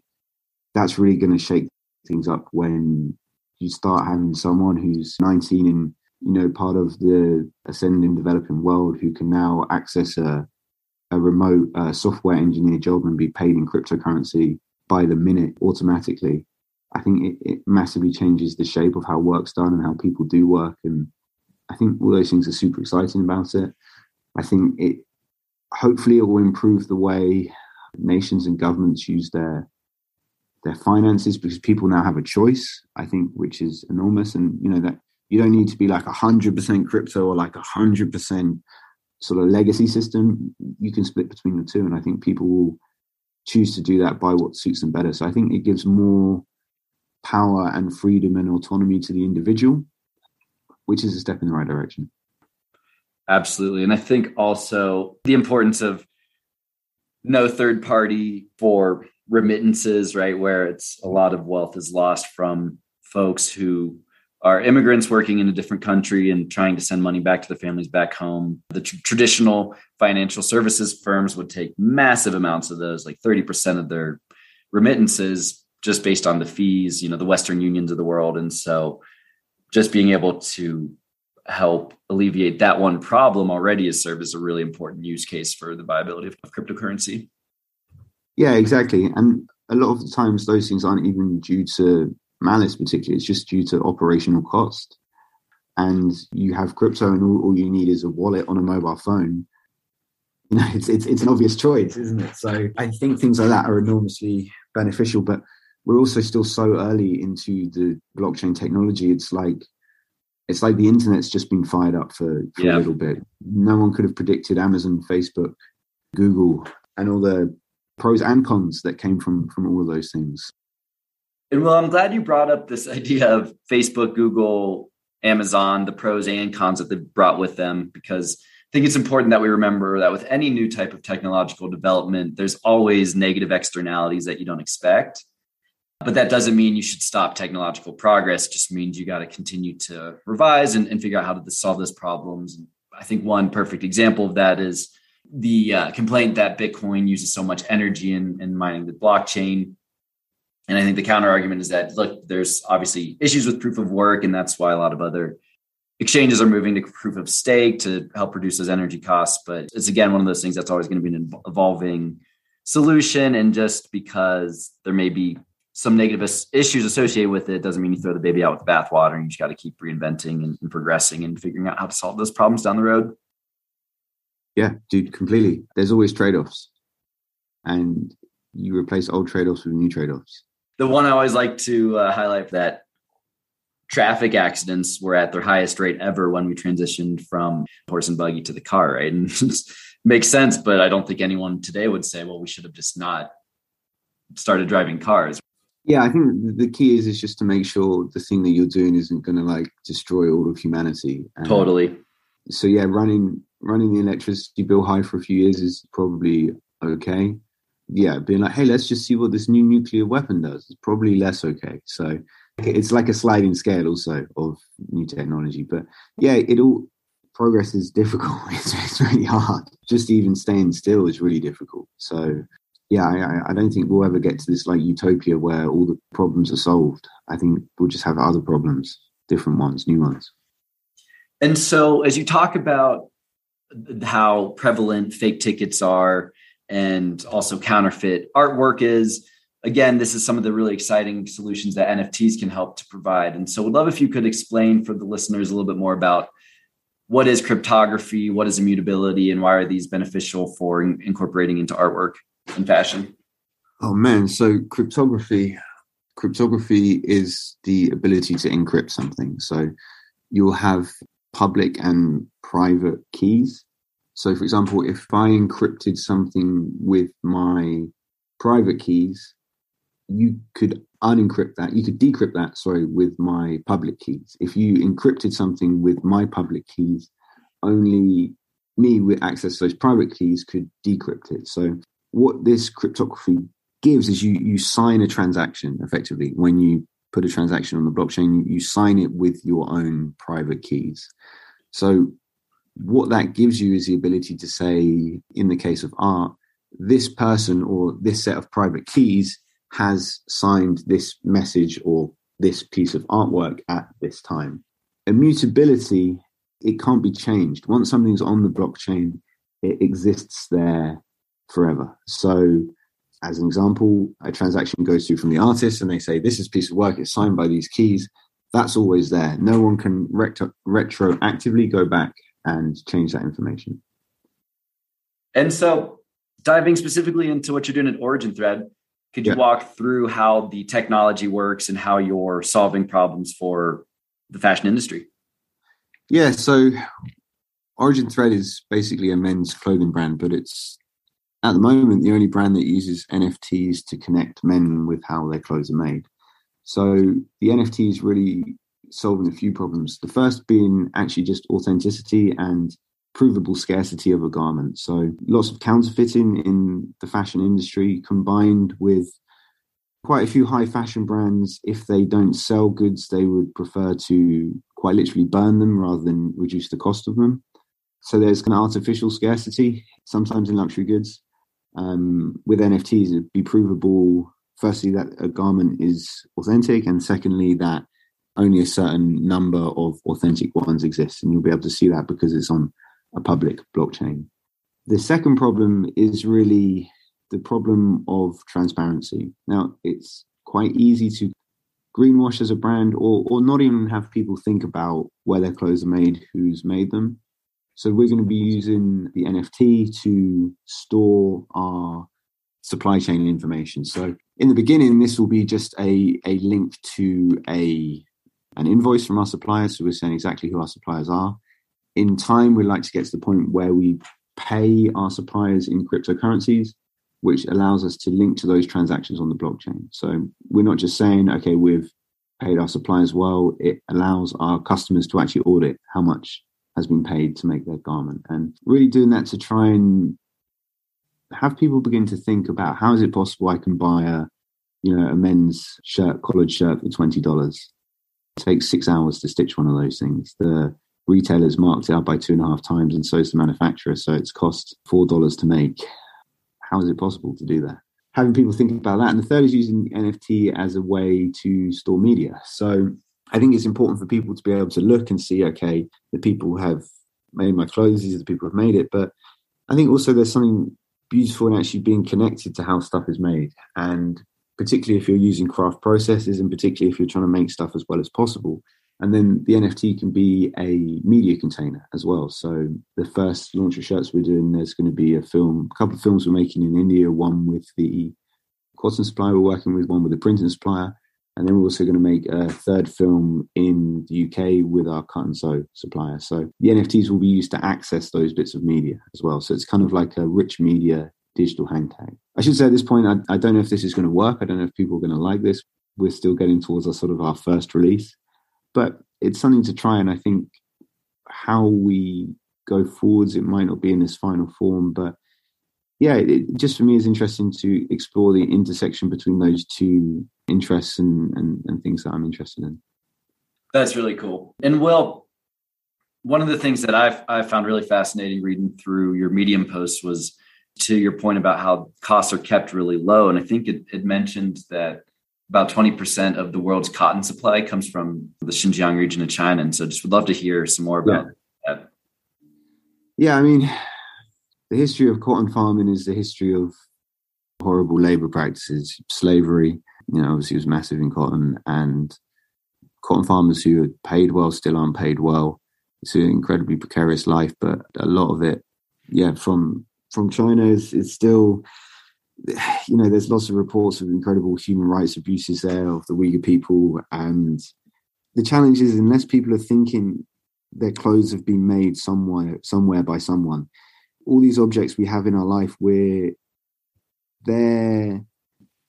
[SPEAKER 2] that's really going to shake things up when you start having someone who's 19 and you know part of the ascending developing world who can now access a a remote uh, software engineer job and be paid in cryptocurrency by the minute automatically, I think it, it massively changes the shape of how work's done and how people do work. And I think all those things are super exciting about it. I think it hopefully it will improve the way nations and governments use their their finances because people now have a choice. I think which is enormous, and you know that you don't need to be like hundred percent crypto or like hundred percent sort of legacy system, you can split between the two. And I think people will choose to do that by what suits them better. So I think it gives more power and freedom and autonomy to the individual, which is a step in the right direction.
[SPEAKER 1] Absolutely. And I think also the importance of no third party for remittances, right? Where it's a lot of wealth is lost from folks who are immigrants working in a different country and trying to send money back to their families back home. The tr- traditional financial services firms would take massive amounts of those, like 30% of their remittances, just based on the fees, you know, the Western unions of the world. And so just being able to help alleviate that one problem already is served as a really important use case for the viability of, of cryptocurrency.
[SPEAKER 2] Yeah, exactly. And a lot of the times those things aren't even due to malice particularly, it's just due to operational cost. And you have crypto and all, all you need is a wallet on a mobile phone. You know, it's, it's it's an obvious choice, isn't it? So I think things like that are enormously beneficial, but we're also still so early into the blockchain technology. It's like it's like the internet's just been fired up for, for yeah. a little bit. No one could have predicted Amazon, Facebook, Google, and all the pros and cons that came from from all of those things.
[SPEAKER 1] And well, I'm glad you brought up this idea of Facebook, Google, Amazon, the pros and cons that they brought with them, because I think it's important that we remember that with any new type of technological development, there's always negative externalities that you don't expect. But that doesn't mean you should stop technological progress. It just means you got to continue to revise and, and, figure out how to solve those problems. And I think one perfect example of that is the uh, complaint that Bitcoin uses so much energy in, in mining the blockchain. And I think the counter argument is that look, there's obviously issues with proof of work, and that's why a lot of other exchanges are moving to proof of stake to help reduce those energy costs. But it's again one of those things that's always going to be an evolving solution. And just because there may be some negative issues associated with it doesn't mean you throw the baby out with the bathwater and you just got to keep reinventing and, and progressing and figuring out how to solve those problems down the road.
[SPEAKER 2] Yeah, dude, completely. There's always trade offs. And you replace old trade offs with new trade offs.
[SPEAKER 1] The one I always like to uh, highlight that traffic accidents were at their highest rate ever when we transitioned from horse and buggy to the car, right? And makes sense, but I don't think anyone today would say, well, we should have just not started driving cars.
[SPEAKER 2] Yeah, I think the key is is just to make sure the thing that you're doing isn't going to like destroy all of humanity.
[SPEAKER 1] Uh, totally.
[SPEAKER 2] So yeah, running running the electricity bill high for a few years is probably okay. Yeah, being like, hey, let's just see what this new nuclear weapon does. It's probably less okay. So it's like a sliding scale also of new technology. But yeah, it all progress is difficult. It's, it's really hard. Just even staying still is really difficult. So yeah, I, I don't think we'll ever get to this like utopia where all the problems are solved. I think we'll just have other problems, different ones, new ones.
[SPEAKER 1] And so, as you talk about how prevalent fake tickets are and also counterfeit artwork is, again, this is some of the really exciting solutions that NFTs can help to provide. And so, we'd love if you could explain for the listeners a little bit more about what is cryptography, what is immutability, and why are these beneficial for incorporating into artwork and fashion?
[SPEAKER 2] Oh man, so cryptography cryptography is the ability to encrypt something. So you'll have public and private keys. So, for example, if I encrypted something with my private keys, you could unencrypt that. You could decrypt that, sorry, with my public keys. If you encrypted something with my public keys, only me with access to those private keys could decrypt it. So, what this cryptography gives is you you sign a transaction effectively when you put a transaction on the blockchain. You sign it with your own private keys. So what that gives you is the ability to say, in the case of art, this person or this set of private keys has signed this message or this piece of artwork at this time. Immutability, it can't be changed. Once something's on the blockchain, it exists there forever. So, as an example, a transaction goes through from the artist and they say, This is piece of work, it's signed by these keys. That's always there. No one can retro- retroactively go back and change that information.
[SPEAKER 1] And so, diving specifically into what you're doing at Origin Thread, could you yeah. walk through how the technology works and how you're solving problems for the fashion industry?
[SPEAKER 2] Yeah, so Origin Thread is basically a men's clothing brand, but it's at the moment the only brand that uses NFTs to connect men with how their clothes are made. So the NFT is really solving a few problems. The first being actually just authenticity and provable scarcity of a garment. So lots of counterfeiting in the fashion industry combined with quite a few high fashion brands, if they don't sell goods, they would prefer to quite literally burn them rather than reduce the cost of them. So there's an artificial scarcity sometimes in luxury goods. Um, with NFTs, it'd be provable, firstly, that a garment is authentic, and secondly, that only a certain number of authentic ones exist. And you'll be able to see that because it's on a public blockchain. The second problem is really the problem of transparency. Now, it's quite easy to greenwash as a brand or, or not even have people think about where their clothes are made, who's made them. So we're going to be using the NFT to store our supply chain information. So in the beginning, this will be just a, a link to a an invoice from our suppliers. So we're saying exactly who our suppliers are. In time, we'd like to get to the point where we pay our suppliers in cryptocurrencies which allows us to link to those transactions on the blockchain. So we're not just saying, okay, we've paid our suppliers well, it allows our customers to actually audit how much has been paid to make their garment. And really doing that to try and have people begin to think about how is it possible I can buy a you know a men's shirt, collared shirt for twenty dollars. It takes six hours to stitch one of those things. The retailers marked it up by two and a half times, and so is the manufacturer. So it's cost four dollars to make how is it possible to do that? Having people think about that. And the third is using NFT as a way to store media. So I think it's important for people to be able to look and see, okay, the people have made my clothes, these are the people who have made it. But I think also there's something beautiful in actually being connected to how stuff is made. And particularly if you're using craft processes and particularly if you're trying to make stuff as well as possible, and then the NFT can be a media container as well. So the first launch of shirts we're doing, there's going to be a film, a couple of films we're making in India, one with the cotton supplier we're working with, one with the printing supplier. And then we're also going to make a third film in the UK with our cut and sew supplier. So the NFTs will be used to access those bits of media as well. So it's kind of like a rich media digital hang tag. I should say at this point, I, I don't know if this is going to work. I don't know if people are going to like this. We're still getting towards our sort of our first release but it's something to try. And I think how we go forwards, it might not be in this final form, but yeah, it, just for me, it's interesting to explore the intersection between those two interests and, and, and things that I'm interested in.
[SPEAKER 1] That's really cool. And Will, one of the things that I've I found really fascinating reading through your Medium posts was to your point about how costs are kept really low. And I think it, it mentioned that about 20% of the world's cotton supply comes from the Xinjiang region of China. And so just would love to hear some more about yeah. that.
[SPEAKER 2] Yeah, I mean, the history of cotton farming is the history of horrible labor practices, slavery, you know, obviously was massive in cotton and cotton farmers who are paid well still aren't paid well. It's an incredibly precarious life, but a lot of it, yeah, from from China is, still you know, there's lots of reports of incredible human rights abuses there of the Uyghur people. And the challenge is, unless people are thinking their clothes have been made somewhere, somewhere by someone, all these objects we have in our life, where they're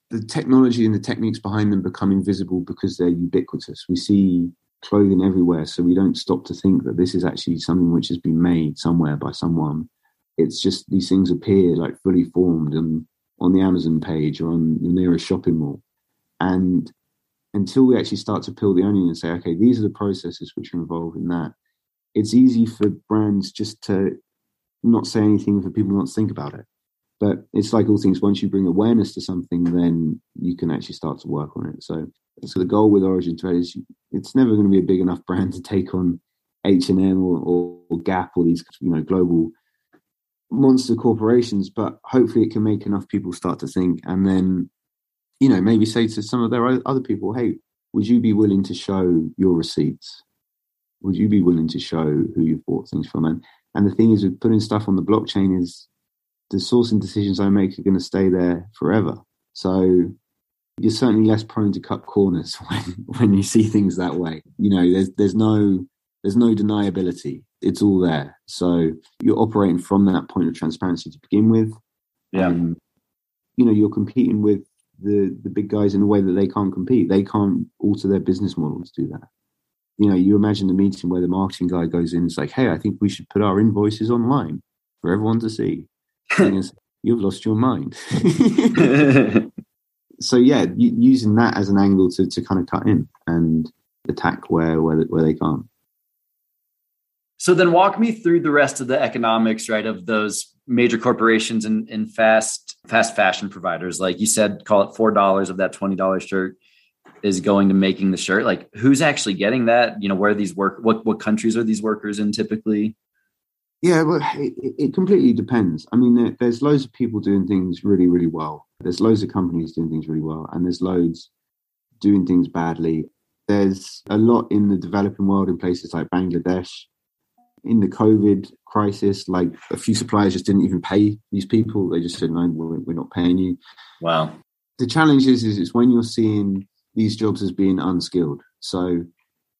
[SPEAKER 2] the technology and the techniques behind them become invisible because they're ubiquitous. We see clothing everywhere, so we don't stop to think that this is actually something which has been made somewhere by someone. It's just these things appear like fully formed and on the Amazon page or on the nearest shopping mall. And until we actually start to peel the onion and say, okay, these are the processes which are involved in that, it's easy for brands just to not say anything for people not to think about it. But it's like all things, once you bring awareness to something, then you can actually start to work on it. So, so the goal with Origin Thread is it's never going to be a big enough brand to take on H&M or, or, Gap or these you know global monster corporations, but hopefully it can make enough people start to think and then, you know, maybe say to some of their other people, hey, would you be willing to show your receipts? Would you be willing to show who you've bought things from? And, and the thing is, with putting stuff on the blockchain, is the sourcing decisions I make are going to stay there forever. So you're certainly less prone to cut corners when, when you see things that way. You know, there's there's no there's no deniability it's all there. So you're operating from that point of transparency to begin with.
[SPEAKER 1] Yeah.
[SPEAKER 2] Um, you know, you're competing with the the big guys in a way that they can't compete. They can't alter their business model to do that. You know, you imagine the meeting where the marketing guy goes in and is like, "Hey, I think we should put our invoices online for everyone to see." You've lost your mind. so yeah, using that as an angle to, to kind of cut in and attack where where where they can't.
[SPEAKER 1] So then walk me through the rest of the economics, right, of those major corporations and, and fast fast fashion providers. Like you said, call it four dollars of that twenty dollars shirt is going to making the shirt. Like who's actually getting that? You know, where these work what what countries are these workers in typically?
[SPEAKER 2] Yeah, well, it, it completely depends. I mean, there, there's loads of people doing things really, really well. There's loads of companies doing things really well, and there's loads doing things badly. There's a lot in the developing world in places like Bangladesh in the COVID crisis, like a few suppliers just didn't even pay these people. They just said, no, we're, not paying you.
[SPEAKER 1] Wow.
[SPEAKER 2] The challenge is, is, is when you're seeing these jobs as being unskilled. So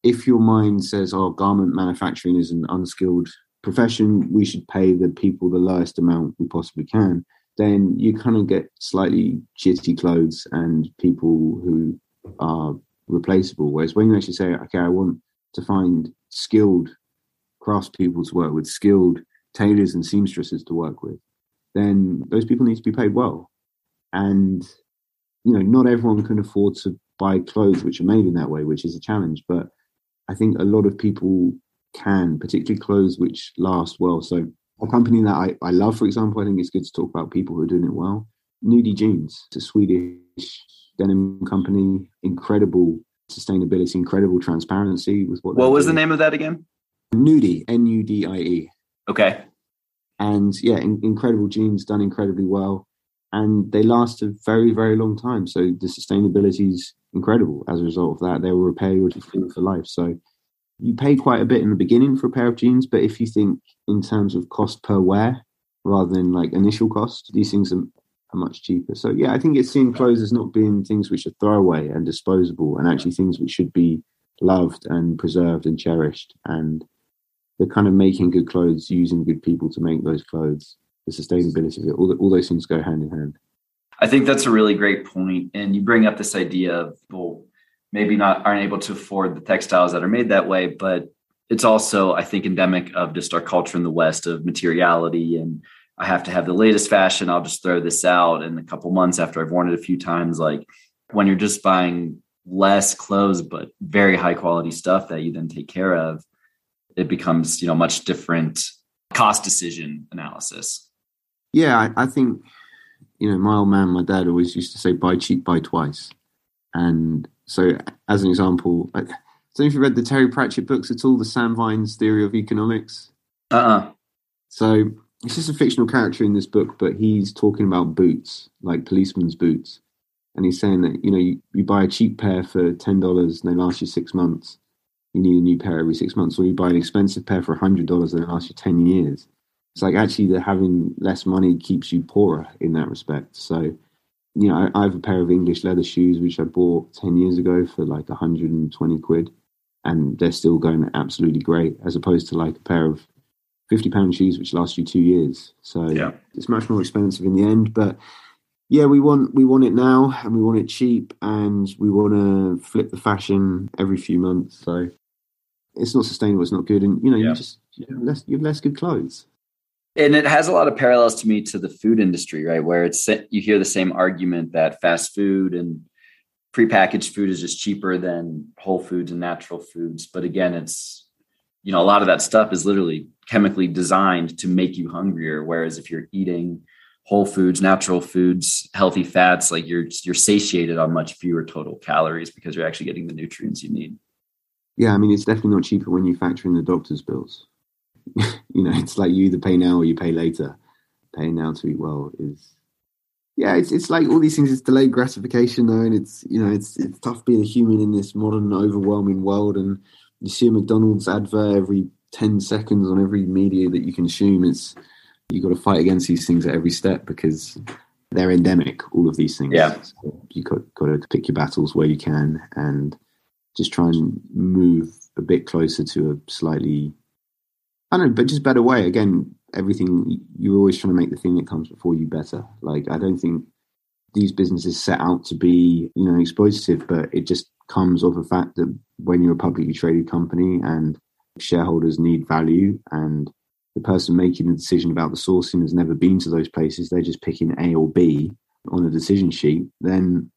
[SPEAKER 2] if your mind says, oh, garment manufacturing is an unskilled profession, we should pay the people the lowest amount we possibly can, then you kind of get slightly shitty clothes and people who are replaceable. Whereas when you actually say, okay, I want to find skilled craftspeople to work with, skilled tailors and seamstresses to work with, then those people need to be paid well. And, you know, not everyone can afford to buy clothes which are made in that way, which is a challenge. But I think a lot of people can, particularly clothes which last well. So a company that I, I love, for example, I think it's good to talk about people who are doing it well. Nudie Jeans, it's a Swedish denim company, incredible sustainability, incredible transparency with what.
[SPEAKER 1] What was doing. the name of that again?
[SPEAKER 2] Nudie, N U D I E.
[SPEAKER 1] Okay.
[SPEAKER 2] And yeah, in, incredible jeans done incredibly well. And they last a very, very long time. So the sustainability is incredible as a result of that. They will repair your skin for life. So you pay quite a bit in the beginning for a pair of jeans, but if you think in terms of cost per wear rather than like initial cost, these things are, are much cheaper. So yeah, I think it's seeing clothes as not being things which are throwaway and disposable and actually things which should be loved and preserved and cherished and they're kind of making good clothes, using good people to make those clothes, the sustainability of it, all, the, all those things go hand in hand.
[SPEAKER 1] I think that's a really great point. And you bring up this idea of well, maybe not aren't able to afford the textiles that are made that way, but it's also, I think, endemic of just our culture in the West of materiality and I have to have the latest fashion. I'll just throw this out in a couple months after I've worn it a few times. Like when you're just buying less clothes, but very high quality stuff that you then take care of, it becomes you know much different cost decision analysis.
[SPEAKER 2] Yeah, I think you know my old man, my dad always used to say buy cheap, buy twice, and so as an example, I don't know if you read the Terry Pratchett books at all, the Sam Vimes' Theory of Economics.
[SPEAKER 1] Uh. Uh-uh.
[SPEAKER 2] So it's just a fictional character in this book, but he's talking about boots, like policemen's boots. And he's saying that, you know, you, you buy a cheap pair for $10 and they last you six months you need a new pair every six months, or you buy an expensive pair for hundred dollars and it lasts you ten years. It's like actually the having less money keeps you poorer in that respect. So, you know, I, I have a pair of English leather shoes which I bought ten years ago for like hundred and twenty quid, and they're still going absolutely great, as opposed to like a pair of fifty pound shoes which last you two years. So
[SPEAKER 1] yeah.
[SPEAKER 2] it's much more expensive in the end, but yeah, we want we want it now, and we want it cheap, and we want to flip the fashion every few months. So it's not sustainable. It's not good, and you know, yeah. you just you have less you have less good clothes.
[SPEAKER 1] And it has a lot of parallels to me to the food industry, right? Where it's you hear the same argument that fast food and prepackaged food is just cheaper than whole foods and natural foods. But again, it's you know a lot of that stuff is literally chemically designed to make you hungrier. Whereas if you're eating whole foods, natural foods, healthy fats, like you're you're satiated on much fewer total calories because you're actually getting the nutrients you need.
[SPEAKER 2] Yeah, I mean, it's definitely not cheaper when you factor in the doctor's bills. you know, it's like you either pay now or you pay later. Paying now to eat well is, yeah, it's it's like all these things. It's delayed gratification, though, and it's you know, it's it's tough being a human in this modern, overwhelming world. And you see a McDonald's advert every ten seconds on every media that you consume. It's you got to fight against these things at every step because they're endemic. All of these things.
[SPEAKER 1] Yeah,
[SPEAKER 2] so you got got to pick your battles where you can and just try and move a bit closer to a slightly I don't know, but just better way. Again, everything you're always trying to make the thing that comes before you better. Like I don't think these businesses set out to be, you know, exploitative, but it just comes off the fact that when you're a publicly traded company and shareholders need value and the person making the decision about the sourcing has never been to those places, they're just picking A or B on a decision sheet, then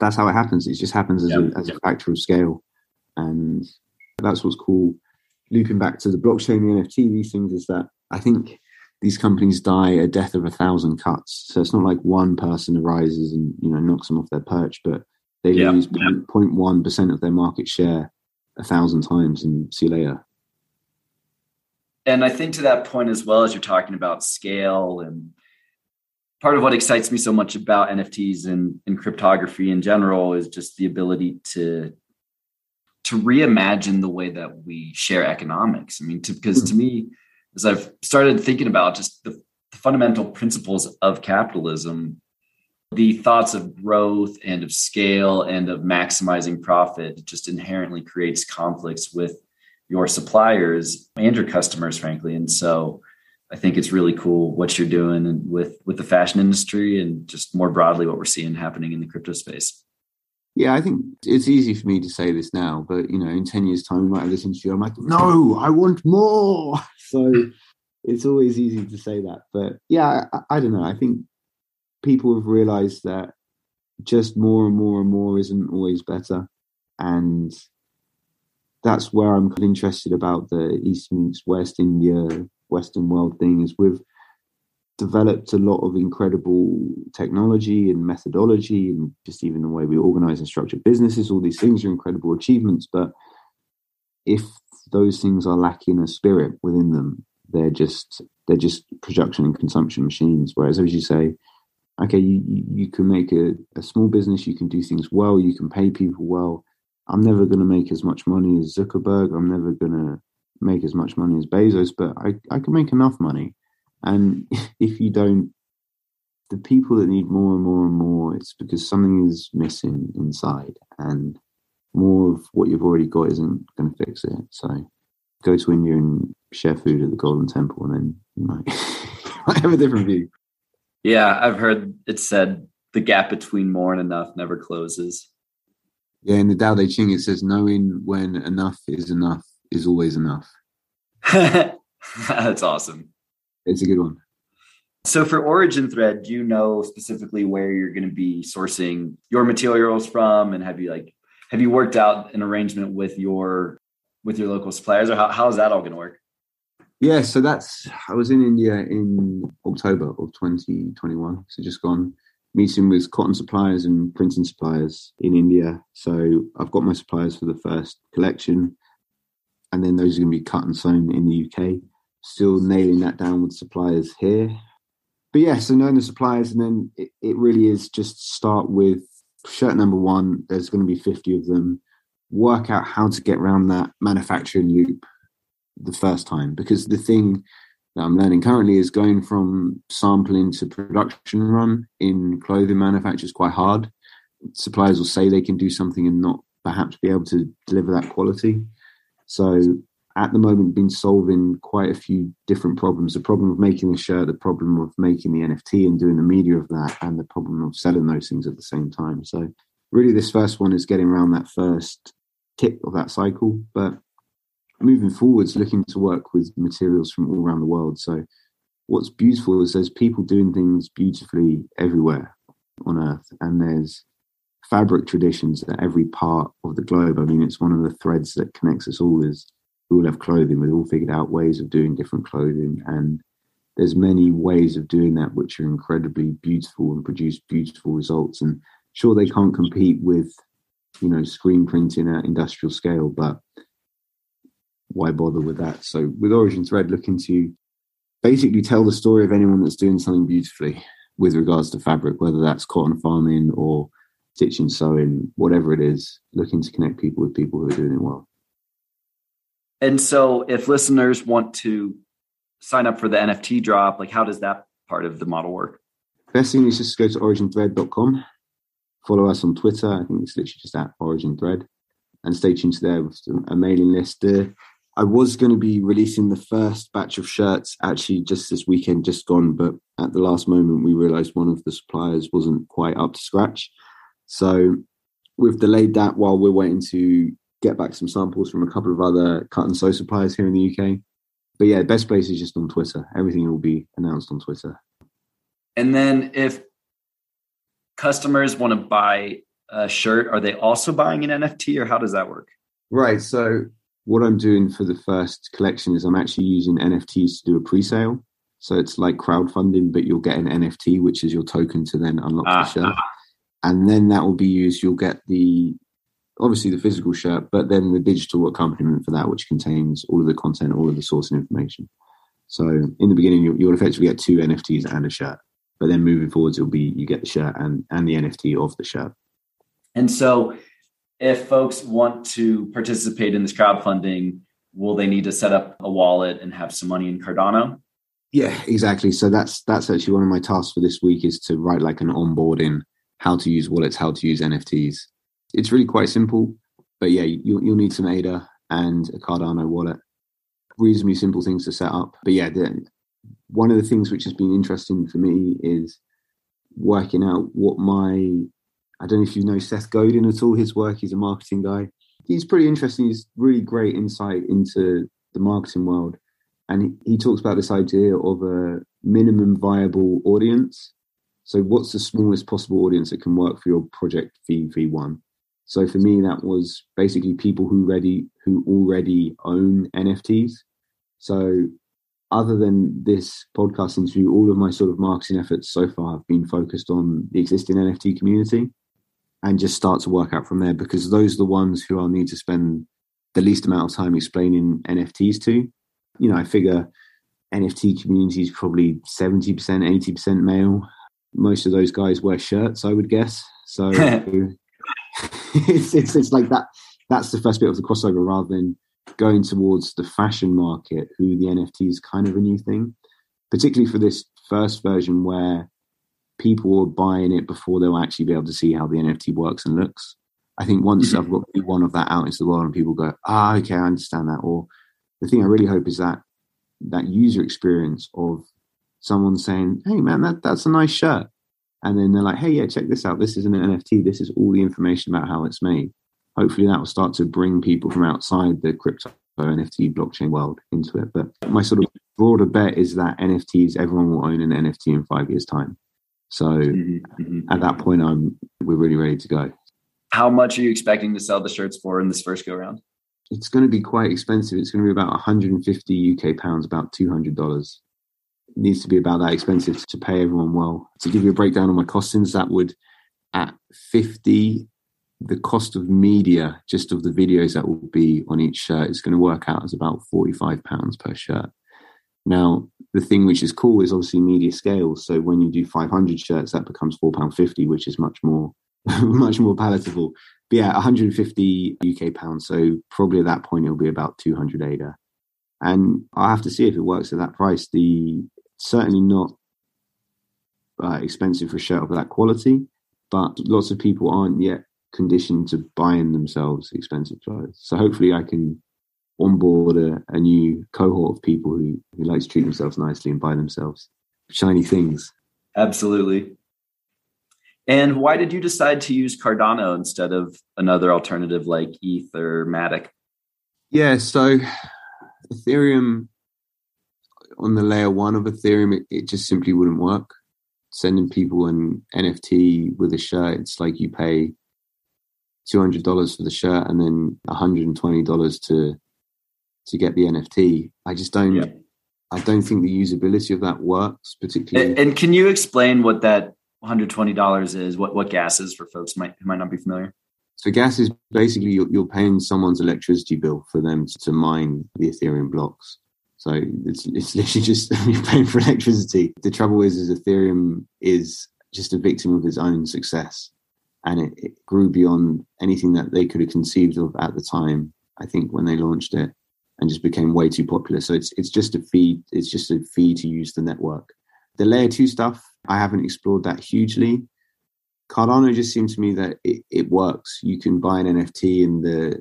[SPEAKER 2] that's how it happens. It just happens as, yeah. a, as a factor of scale. And that's what's cool. Looping back to the blockchain, the NFT, these things is that I think these companies die a death of a thousand cuts. So it's not like one person arises and you know knocks them off their perch, but they yeah. lose 0.1 percent of their market share a thousand times and see you later.
[SPEAKER 1] And I think to that point as well as you're talking about scale and part of what excites me so much about NFTs and, and cryptography in general is just the ability to to reimagine the way that we share economics. I mean, to, because to me, as I've started thinking about just the, the fundamental principles of capitalism, the thoughts of growth and of scale and of maximizing profit just inherently creates conflicts with your suppliers and your customers, frankly. And so I think it's really cool what you're doing with with the fashion industry and just more broadly what we're seeing happening in the crypto space.
[SPEAKER 2] Yeah, I think it's easy for me to say this now, but you know, in ten years' time, we might have this interview. I'm like, no, I want more. So it's always easy to say that, but yeah, I, I don't know. I think people have realised that just more and more and more isn't always better, and that's where I'm kind of interested about the East meets West India, Western world thing. Is we've developed a lot of incredible technology and methodology, and just even the way we organise and structure businesses. All these things are incredible achievements, but if those things are lacking a spirit within them, they're just they're just production and consumption machines. Whereas, as you say, okay, you you can make a, a small business, you can do things well, you can pay people well. I'm never going to make as much money as Zuckerberg. I'm never going to make as much money as Bezos, but I, I can make enough money. And if you don't, the people that need more and more and more, it's because something is missing inside, and more of what you've already got isn't going to fix it. So go to India and share food at the Golden Temple, and then you might, you might have a different view.
[SPEAKER 1] Yeah, I've heard it said the gap between more and enough never closes.
[SPEAKER 2] Yeah, in the Tao Te Ching it says knowing when enough is enough is always enough.
[SPEAKER 1] That's awesome.
[SPEAKER 2] It's a good one.
[SPEAKER 1] So for Origin Thread, do you know specifically where you're going to be sourcing your materials from, and have you like have you worked out an arrangement with your with your local suppliers, or how, how is that all going to work?
[SPEAKER 2] Yeah, so that's I was in India in October of 2021, so just gone meeting with cotton suppliers and printing suppliers in India. So I've got my suppliers for the first collection, and then those are going to be cut and sewn in the UK. Still nailing that down with suppliers here. But yeah, so knowing the suppliers, and then it, it really is just start with shirt number one. There's going to be 50 of them. Work out how to get around that manufacturing loop the first time because the thing that I'm learning currently is going from sampling to production run in clothing manufacture is quite hard. Suppliers will say they can do something and not perhaps be able to deliver that quality. So at the moment been solving quite a few different problems. The problem of making the shirt, the problem of making the NFT and doing the media of that, and the problem of selling those things at the same time. So really this first one is getting around that first tip of that cycle. But moving forwards, looking to work with materials from all around the world. So, what's beautiful is there's people doing things beautifully everywhere on Earth, and there's fabric traditions at every part of the globe. I mean, it's one of the threads that connects us all. Is we all have clothing. We've all figured out ways of doing different clothing, and there's many ways of doing that which are incredibly beautiful and produce beautiful results. And sure, they can't compete with you know screen printing at industrial scale, but why bother with that? So with Origin Thread, looking to basically tell the story of anyone that's doing something beautifully with regards to fabric, whether that's cotton farming or stitching, sewing, whatever it is, looking to connect people with people who are doing it well.
[SPEAKER 1] And so if listeners want to sign up for the NFT drop, like how does that part of the model work?
[SPEAKER 2] Best thing is just go to originthread.com. Follow us on Twitter. I think it's literally just at Origin Thread. And stay tuned to there with a mailing list. Uh, I was going to be releasing the first batch of shirts actually just this weekend, just gone, but at the last moment we realized one of the suppliers wasn't quite up to scratch. So we've delayed that while we're waiting to get back some samples from a couple of other cut and sew suppliers here in the UK. But yeah, best place is just on Twitter. Everything will be announced on Twitter.
[SPEAKER 1] And then if customers want to buy a shirt, are they also buying an NFT or how does that work?
[SPEAKER 2] Right. So what I'm doing for the first collection is I'm actually using NFTs to do a pre-sale. So it's like crowdfunding, but you'll get an NFT, which is your token to then unlock uh, the shirt. Uh, and then that will be used. You'll get the obviously the physical shirt, but then the digital accompaniment for that, which contains all of the content, all of the source information. So in the beginning, you'll, you'll effectively get two NFTs and a shirt, but then moving forwards, it'll be you get the shirt and and the NFT of the shirt.
[SPEAKER 1] And so if folks want to participate in this crowdfunding, will they need to set up a wallet and have some money in Cardano?
[SPEAKER 2] Yeah, exactly. So that's that's actually one of my tasks for this week is to write like an onboarding, how to use wallets, how to use NFTs. It's really quite simple, but yeah, you'll, you'll need some ADA and a Cardano wallet. Reasonably simple things to set up. But yeah, the, one of the things which has been interesting for me is working out what my I don't know if you know Seth Godin at all. His work, he's a marketing guy. He's pretty interesting. He's really great insight into the marketing world. And he, he talks about this idea of a minimum viable audience. So, what's the smallest possible audience that can work for your project V1? So, for me, that was basically people who ready who already own NFTs. So, other than this podcast interview, all of my sort of marketing efforts so far have been focused on the existing NFT community and just start to work out from there because those are the ones who I'll need to spend the least amount of time explaining NFTs to. You know, I figure NFT community is probably 70%, 80% male. Most of those guys wear shirts, I would guess. So it's, it's, it's like that. That's the first bit of the crossover rather than going towards the fashion market, who the NFT is kind of a new thing, particularly for this first version where people were buying it before they'll actually be able to see how the NFT works and looks. I think once I've got one of that out into the world and people go, ah, okay, I understand that. Or the thing I really hope is that that user experience of someone saying, hey, man, that, that's a nice shirt. And then they're like, hey, yeah, check this out. This is an NFT. This is all the information about how it's made. Hopefully that will start to bring people from outside the crypto NFT blockchain world into it. But my sort of broader bet is that NFTs, everyone will own an NFT in five years' time. So mm-hmm, mm-hmm. at that point, I'm we're really ready to go.
[SPEAKER 1] How much are you expecting to sell the shirts for in this first go round?
[SPEAKER 2] It's going to be quite expensive. It's going to be about 150 UK pounds, about $200. It needs to be about that expensive to pay everyone well. To give you a breakdown on my costings, that would at 50 the cost of media, just of the videos that will be on each shirt, is going to work out as about £45 per shirt. Now, the thing which is cool is obviously media scale. So when you do 500 shirts, that becomes £4.50, which is much more much more palatable. But yeah, 150 UK pounds. So probably at that point it'll be about 200 ADA. And I have to see if it works at that price. The certainly not uh, expensive for a shirt of that quality, but lots of people aren't yet conditioned to buying themselves expensive clothes. So hopefully I can onboard a, a new cohort of people who, who like to treat themselves nicely and buy themselves shiny things.
[SPEAKER 1] Absolutely. And why did you decide to use Cardano instead of another alternative like ETH or Matic?
[SPEAKER 2] Yeah, so Ethereum on the layer one of Ethereum, it, it, just simply wouldn't work. Sending people an NFT with a shirt, it's like you pay two hundred dollars for the shirt and then one hundred and twenty dollars to to get the NFT. I just don't. Yeah. I don't think the usability of that works particularly.
[SPEAKER 1] And, and can you explain what that one hundred twenty dollars is? What what gas is for folks might who might not be familiar?
[SPEAKER 2] So gas is basically you're, you're paying someone's electricity bill for them to mine the Ethereum blocks. So it's it's literally just you're paying for electricity. The trouble is, is Ethereum is just a victim of its own success, and it, it grew beyond anything that they could have conceived of at the time. I think when they launched it, and just became way too popular. So it's it's just a fee. It's just a fee to use the network. The layer two stuff, I haven't explored that hugely. Cardano just seems to me that it, it works. You can buy an NFT and the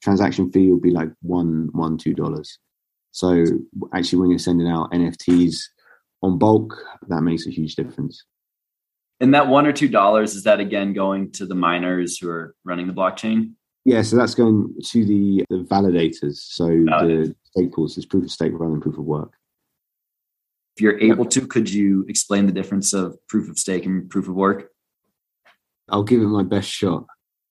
[SPEAKER 2] transaction fee will be like one, one, two dollars. So actually, when you're sending out NFTs on bulk, that makes a huge difference.
[SPEAKER 1] And that one or two dollars is that again going to the miners who are running the blockchain?
[SPEAKER 2] Yeah, so that's going to the, the validators. So the stake pools is proof of stake rather than proof of work.
[SPEAKER 1] If you're able to, could you explain the difference of proof of stake and proof of work?
[SPEAKER 2] I'll give it my best shot.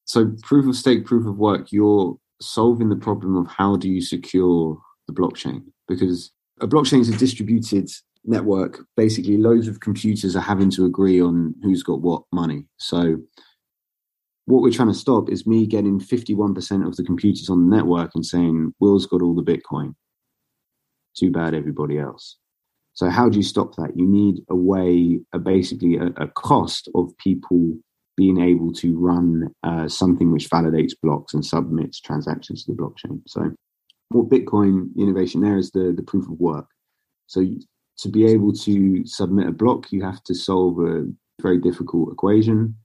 [SPEAKER 2] So proof of stake, proof of work, you're solving the problem of how do you secure the blockchain? Because a blockchain is a distributed network. Basically, loads of computers are having to agree on who's got what money. So what we're trying to stop is me getting 51% of the computers on the network and saying, Will's got all the Bitcoin. Too bad, everybody else. So, how do you stop that? You need a way, a basically a, a cost of people being able to run uh, something which validates blocks and submits transactions to the blockchain. So, what Bitcoin innovation there is the, the proof of work. So, to be able to submit a block, you have to solve a very difficult equation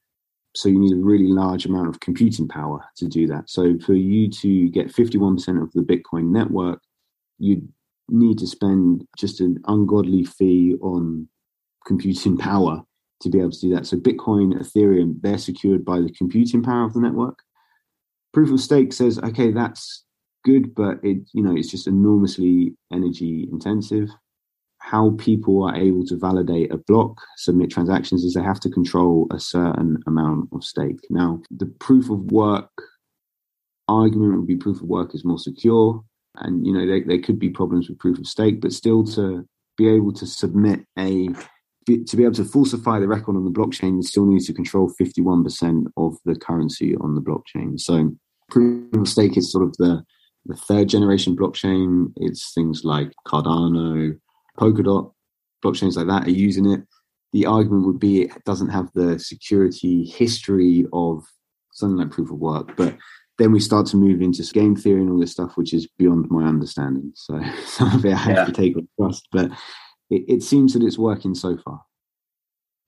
[SPEAKER 2] so you need a really large amount of computing power to do that. So for you to get 51% of the Bitcoin network, you need to spend just an ungodly fee on computing power to be able to do that. So Bitcoin, Ethereum, they're secured by the computing power of the network. Proof of stake says, okay, that's good, but it you know it's just enormously energy intensive how people are able to validate a block, submit transactions, is they have to control a certain amount of stake. Now, the proof of work argument would be proof of work is more secure. And, you know, there, there could be problems with proof of stake, but still to be able to submit a to be able to falsify the record on the blockchain, you still need to control 51% of the currency on the blockchain. So proof of stake is sort of the, the third generation blockchain. It's things like Cardano, Polkadot, blockchains like that are using it. The argument would be it doesn't have the security history of something like proof of work, but then we start to move into game theory and all this stuff, which is beyond my understanding. So some of it I have yeah. to take with trust, but it, it seems that it's working so far.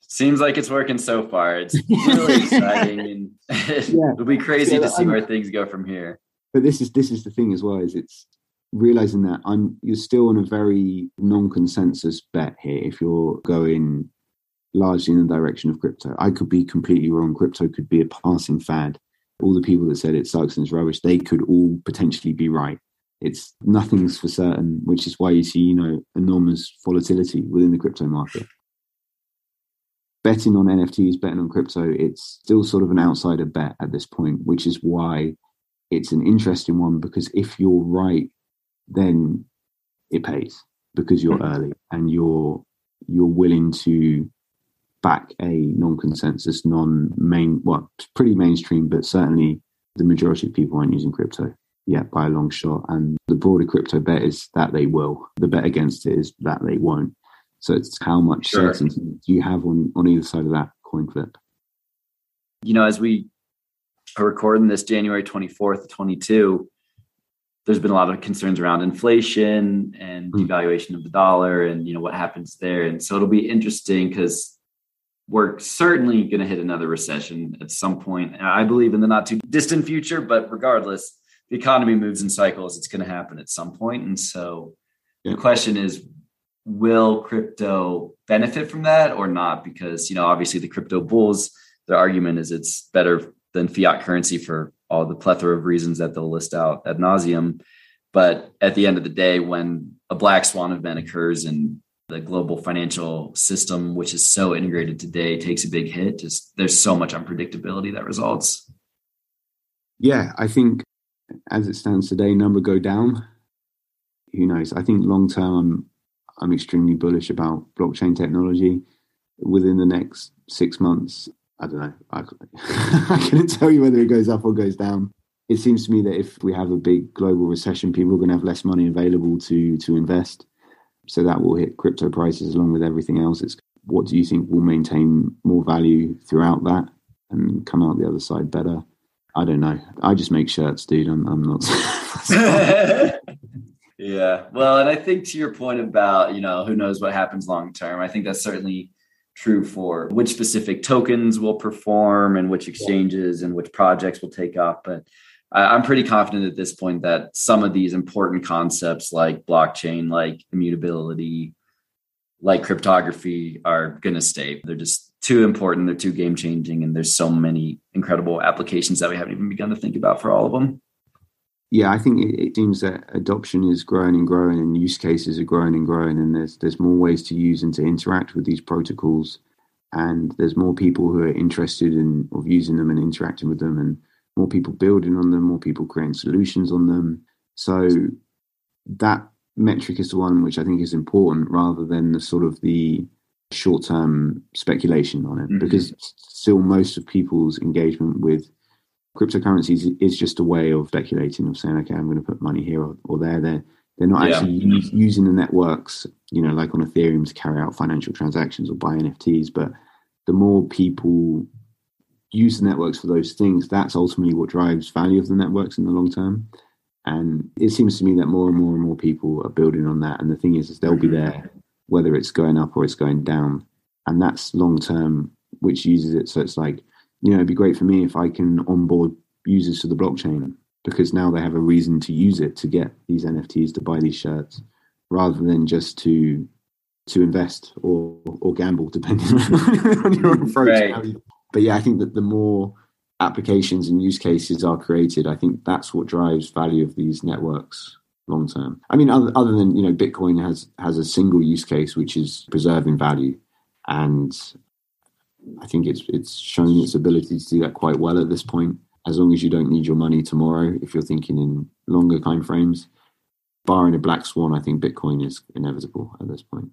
[SPEAKER 1] Seems like it's working so far. It's really exciting, and yeah. it'll be crazy yeah, to see I'm, where things go from here.
[SPEAKER 2] But this is this is the thing as well. Is it's realizing that I'm you're still on a very non-consensus bet here if you're going largely in the direction of crypto. I could be completely wrong. Crypto could be a passing fad. All the people that said it sucks and it's rubbish, they could all potentially be right. It's nothing's for certain, which is why you see, you know, enormous volatility within the crypto market. Betting on NFTs, betting on crypto, it's still sort of an outsider bet at this point, which is why it's an interesting one because if you're right then it pays because you're mm-hmm. early and you're you're willing to back a non-consensus, non-main, well, pretty mainstream, but certainly the majority of people aren't using crypto yet by a long shot. And the broader crypto bet is that they will. The bet against it is that they won't. So it's how much sure. certainty do you have on, on either side of that coin flip?
[SPEAKER 1] You know, as we recording this January 24th, 22, there's been a lot of concerns around inflation and hmm. devaluation of the dollar and you know what happens there and so it'll be interesting because we're certainly going to hit another recession at some point i believe in the not too distant future but regardless the economy moves in cycles it's going to happen at some point. point and so yeah. the question is will crypto benefit from that or not because you know obviously the crypto bulls their argument is it's better than fiat currency for all the plethora of reasons that they'll list out ad nauseum. But at the end of the day, when a black swan event occurs and the global financial system, which is so integrated today, takes a big hit, just there's so much unpredictability that results.
[SPEAKER 2] Yeah, I think as it stands today, number go down. Who knows? I think long term, I'm, I'm extremely bullish about blockchain technology. Within the next six months, I don't know. I, I couldn't tell you whether it goes up or goes down. It seems to me that if we have a big global recession, people are going to have less money available to to invest. So that will hit crypto prices along with everything else. It's what do you think will maintain more value throughout that and come out the other side better? I don't know. I just make shirts, dude. I'm, I'm not.
[SPEAKER 1] yeah. Well, and I think to your point about, you know, who knows what happens long term, I think that's certainly true for which specific tokens will perform and which exchanges and which projects will take off. But I'm pretty confident at this point that some of these important concepts like blockchain, like immutability, like cryptography are going to stay. They're just too important. They're too game changing. And there's so many incredible applications that we haven't even begun to think about for all of them.
[SPEAKER 2] Yeah, I think it, it seems that adoption is growing and growing, and use cases are growing and growing, and there's there's more ways to use and to interact with these protocols, and there's more people who are interested in of using them and interacting with them, and more people building on them, more people creating solutions on them. So that metric is the one which I think is important rather than the sort of the short term speculation on it, mm-hmm. because still most of people's engagement with cryptocurrencies is just a way of speculating of saying, okay, I'm going to put money here or, or there. They're they're not yeah. actually mm-hmm. using the networks, you know, like on Ethereum to carry out financial transactions or buy NFTs. But the more people use the networks for those things, that's ultimately what drives value of the networks in the long term. And it seems to me that more and more and more people are building on that. And the thing is, is they'll be mm-hmm. there whether it's going up or it's going down. And that's long term, which uses it. So it's like, you know, it'd be great for me if I can onboard users to the blockchain because now they have a reason to use it to get these NFTs to buy these shirts rather than just to to invest or or gamble, depending on your mm-hmm. approach. Right but yeah, I think that the more applications and use cases are created, I think that's what drives value of these networks long term. I mean, other, other than you know, Bitcoin has has a single use case which is preserving value, and I think it's it's shown its ability to do that quite well at this point. As long as you don't need your money tomorrow, if you're thinking in longer time frames, barring a black swan, I think Bitcoin is inevitable at this point.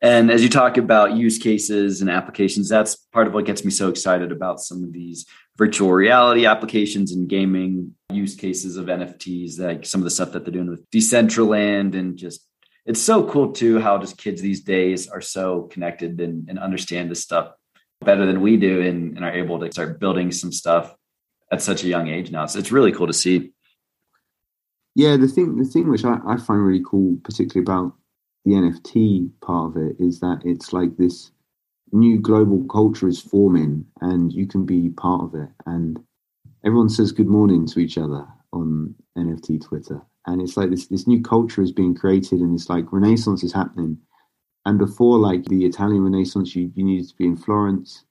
[SPEAKER 1] And as you talk about use cases and applications, that's part of what gets me so excited about some of these virtual reality applications and gaming use cases of NFTs, like some of the stuff that they're doing with Decentraland and just it's so cool too how just kids these days are so connected and, and understand this stuff better than we do and, and, are able to start building some stuff at such a young age now. So it's really cool to see.
[SPEAKER 2] Yeah, the thing the thing which I, I find really cool, particularly about the NFT part of it is that it's like this new global culture is forming and you can be part of it. And everyone says good morning to each other on NFT Twitter. And it's like this this new culture is being created and it's like Renaissance is happening. And before like the Italian Renaissance, you, you needed to be in Florence.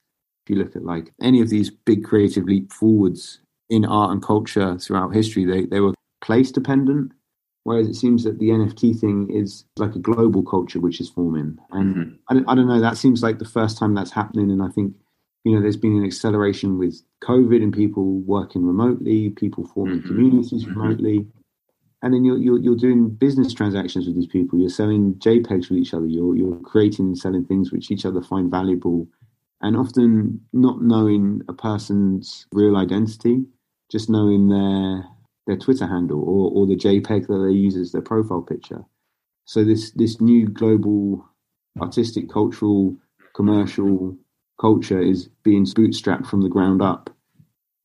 [SPEAKER 2] If you look at like any of these big creative leap forwards in art and culture throughout history, they, they were place dependent Whereas it seems that the NFT thing is like a global culture which is forming. And mm-hmm. I, don't, I don't know, that seems like the first time that's happening. And I think, you know, there's been an acceleration with COVID and people working remotely, people forming mm-hmm. communities mm-hmm. remotely. And then you're, you're, you're doing business transactions with these people. You're selling JPEGs with each other. You're, you're creating and selling things which each other find valuable. And often not knowing a person's real identity, just knowing their their Twitter handle or, or the JPEG that they use as their profile picture. So this this new global artistic, cultural, commercial culture is being bootstrapped from the ground up.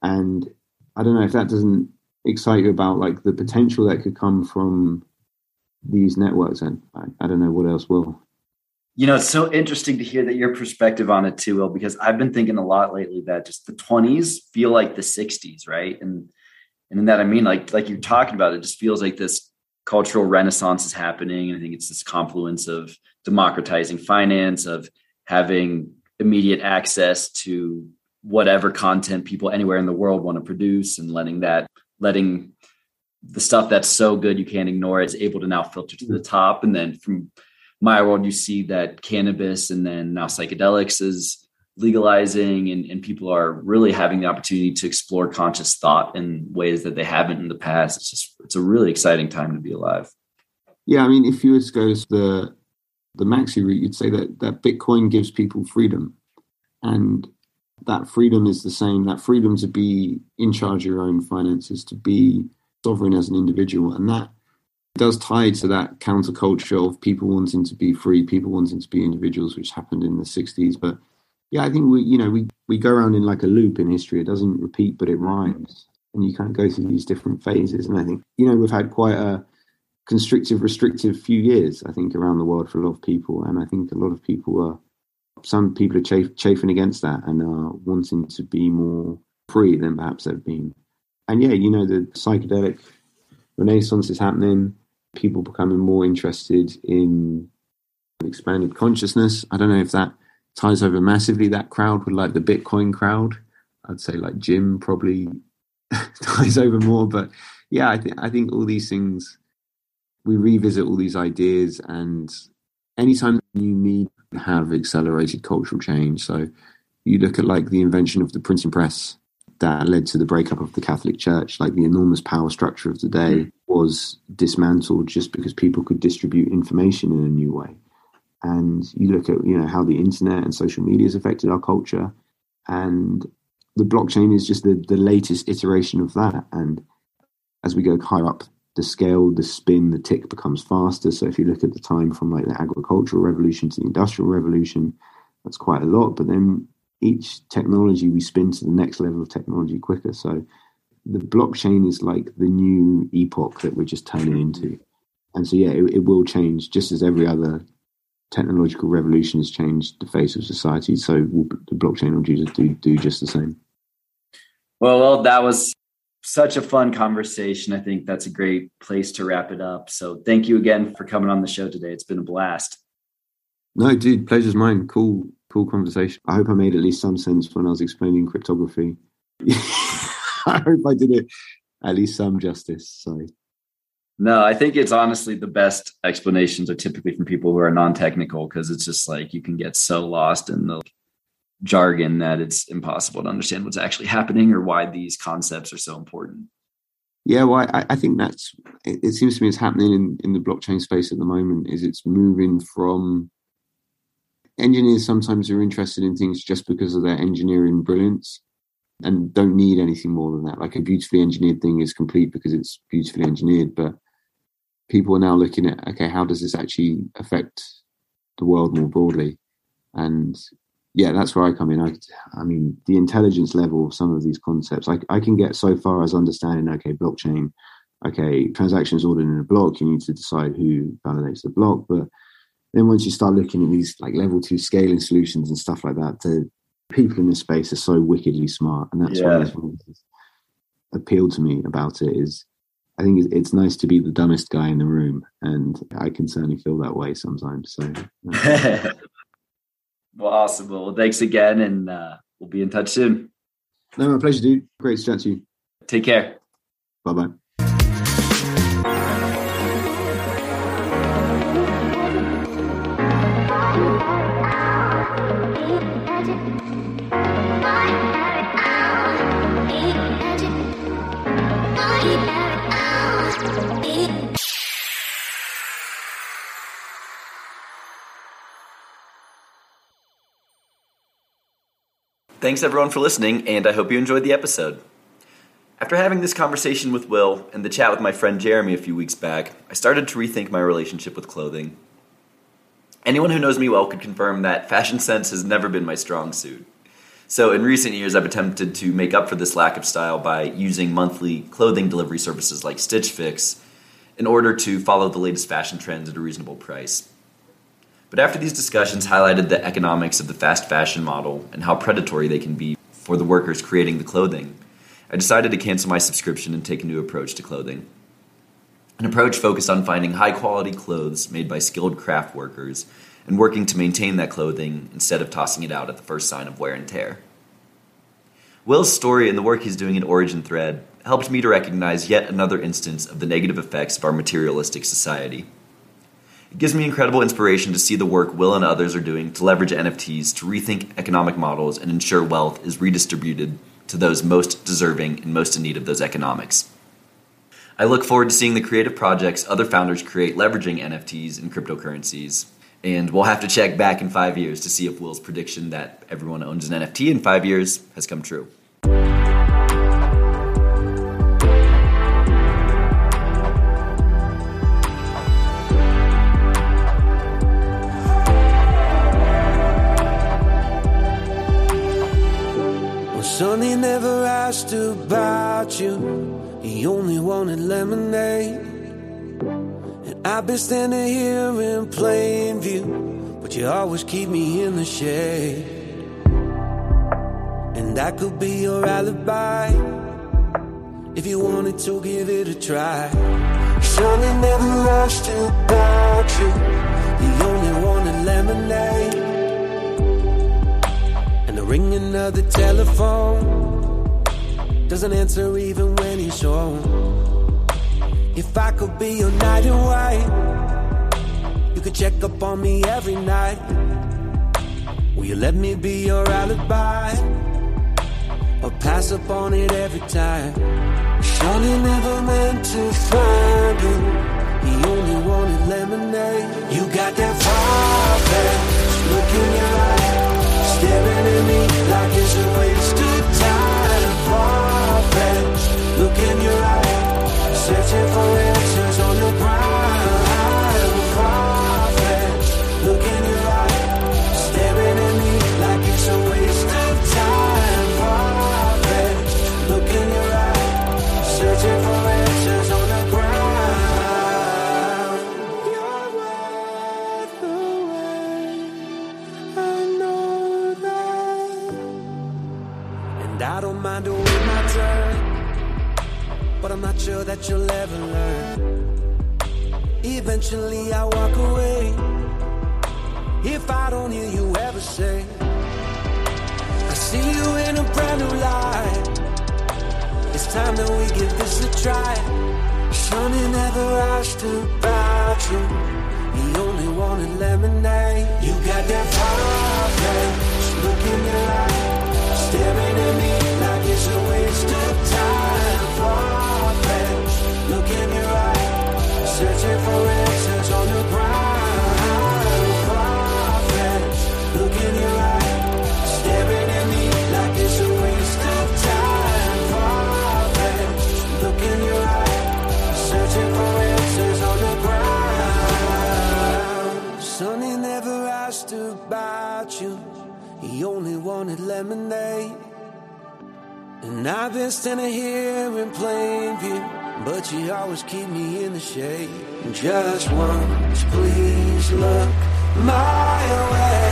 [SPEAKER 2] And I don't know if that doesn't excite you about like the potential that could come from these networks. And I, I don't know what else will.
[SPEAKER 1] You know, it's so interesting to hear that your perspective on it too, Will, because I've been thinking a lot lately that just the 20s feel like the 60s, right? And and in that I mean like like you're talking about, it just feels like this cultural renaissance is happening. And I think it's this confluence of democratizing finance, of having immediate access to whatever content people anywhere in the world want to produce and letting that letting the stuff that's so good you can't ignore is able to now filter to the mm. top and then from my world you see that cannabis and then now psychedelics is legalizing and, and people are really having the opportunity to explore conscious thought in ways that they haven't in the past. It's just it's a really exciting time to be alive.
[SPEAKER 2] Yeah, I mean, if you were to go to the the maxi route, you'd say that that Bitcoin gives people freedom, and that freedom is the same. That freedom to be in charge of your own finances, to be sovereign as an individual, and that does tie to that counterculture of people wanting to be free, people wanting to be individuals, which happened in the '60s, but yeah, I think we, you know, we, we go around in like a loop in history. It doesn't repeat, but it rhymes. And you kind of go through these different phases. And I think, you know, we've had quite a constrictive, restrictive few years, I think, around the world for a lot of people. And I think a lot of people are, some people are chaf- chafing against that and are wanting to be more free than perhaps they've been. and yeah, you know, the psychedelic renaissance is happening. People becoming more interested in expanded consciousness. I don't know if that ties over massively that crowd with like the Bitcoin crowd. I'd say like Jim probably ties over more, but yeah, I think I think all these things we revisit all these ideas, and anytime you need to have accelerated cultural change, so you look at like the invention of the printing press that led to the breakup of the Catholic Church, like the enormous power structure of the day mm. was dismantled just because people could distribute information in a new way. And you look at you know how the internet and social media has affected our culture, and the blockchain is just the, the latest iteration of that. And as we go higher up the scale, the spin, the tick becomes faster. So if you look at the time from like the agricultural revolution to the industrial revolution, that's quite a lot. But then each technology we spin to the next level of technology quicker. So the blockchain is like the new epoch that we're just turning into. And so, yeah, it, it will change just as every other technological revolution has changed the face of society. So the blockchain will do, do, do just the same.
[SPEAKER 1] Well, well, that was such a fun conversation. I think that's a great place to wrap it up. So thank you again for coming on the show today. It's been a blast.
[SPEAKER 2] No, dude, pleasure's mine. Cool, cool conversation. I hope I made at least some sense when I was explaining cryptography. I hope I did it at least some justice. So
[SPEAKER 1] no, I think it's honestly the best explanations are typically from people who are non-technical because it's just like you can get so lost in the jargon that it's impossible to understand what's actually happening or why these concepts are so important.
[SPEAKER 2] Yeah, well, I, I think that's it, it, seems to me it's happening in, in the blockchain space at the moment. Is it's moving from engineers sometimes are interested in things just because of their engineering brilliance and don't need anything more than that. Like a beautifully engineered thing is complete because it's beautifully engineered, but people are now looking at okay, how does this actually affect the world more broadly? And yeah, that's where I come in. I, I mean, the intelligence level of some of these concepts, I, I can get so far as understanding, okay, blockchain, okay, transactions ordered in a block, you need to decide who validates the block. But then once you start looking at these like level two scaling solutions and stuff like that, the people in this space are so wickedly smart. And that's yeah. what appealed to me about it is I think it's nice to be the dumbest guy in the room. And I can certainly feel that way sometimes. So.
[SPEAKER 1] Well, awesome. Well, thanks again, and uh, we'll be in touch soon.
[SPEAKER 2] No, my pleasure, dude. Great to chat to you.
[SPEAKER 1] Take care.
[SPEAKER 2] Bye bye.
[SPEAKER 1] Thanks everyone for listening, and I hope you enjoyed the episode. After having this conversation with Will and the chat with my friend Jeremy a few weeks back, I started to rethink my relationship with clothing. Anyone who knows me well could confirm that fashion sense has never been my strong suit. So, in recent years, I've attempted to make up for this lack of style by using monthly clothing delivery services like Stitch Fix in order to follow the latest fashion trends at a reasonable price. But after these discussions highlighted the economics of the fast fashion model and how predatory they can be for the workers creating the clothing, I decided to cancel my subscription and take a new approach to clothing. An approach focused on finding high quality clothes made by skilled craft workers and working to maintain that clothing instead of tossing it out at the first sign of wear and tear. Will's story and the work he's doing in Origin Thread helped me to recognize yet another instance of the negative effects of our materialistic society. It gives me incredible inspiration to see the work Will and others are doing to leverage NFTs to rethink economic models and ensure wealth is redistributed to those most deserving and most in need of those economics. I look forward to seeing the creative projects other founders create leveraging NFTs and cryptocurrencies. And we'll have to check back in five years to see if Will's prediction that everyone owns an NFT in five years has come true.
[SPEAKER 3] He only wanted lemonade. And I've been standing here in plain view, but you always keep me in the shade. And that could be your alibi. if you wanted to give it a try. Surely never lost rushed about you. The only wanted lemonade. And the ringing of the telephone doesn't answer even when he's home. If I could be your night and white, you could check up on me every night. Will you let me be your alibi? Or pass up on it every time? Surely never meant to find you. He only wanted lemonade. You got that far look in your eye, staring at me like look in your eye, searching for answers that you'll ever learn. Eventually, I walk away if I don't hear you ever say, I see you in a brand new light. It's time that we give this a try. Sonny never asked about you. He only wanted lemonade. You got that fire, look in your eye, staring at me about you. He only wanted lemonade. And I've been standing here in plain view, but you always keep me in the shade. Just once, please look my way.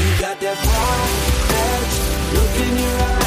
[SPEAKER 3] You got that fire, look in your eyes.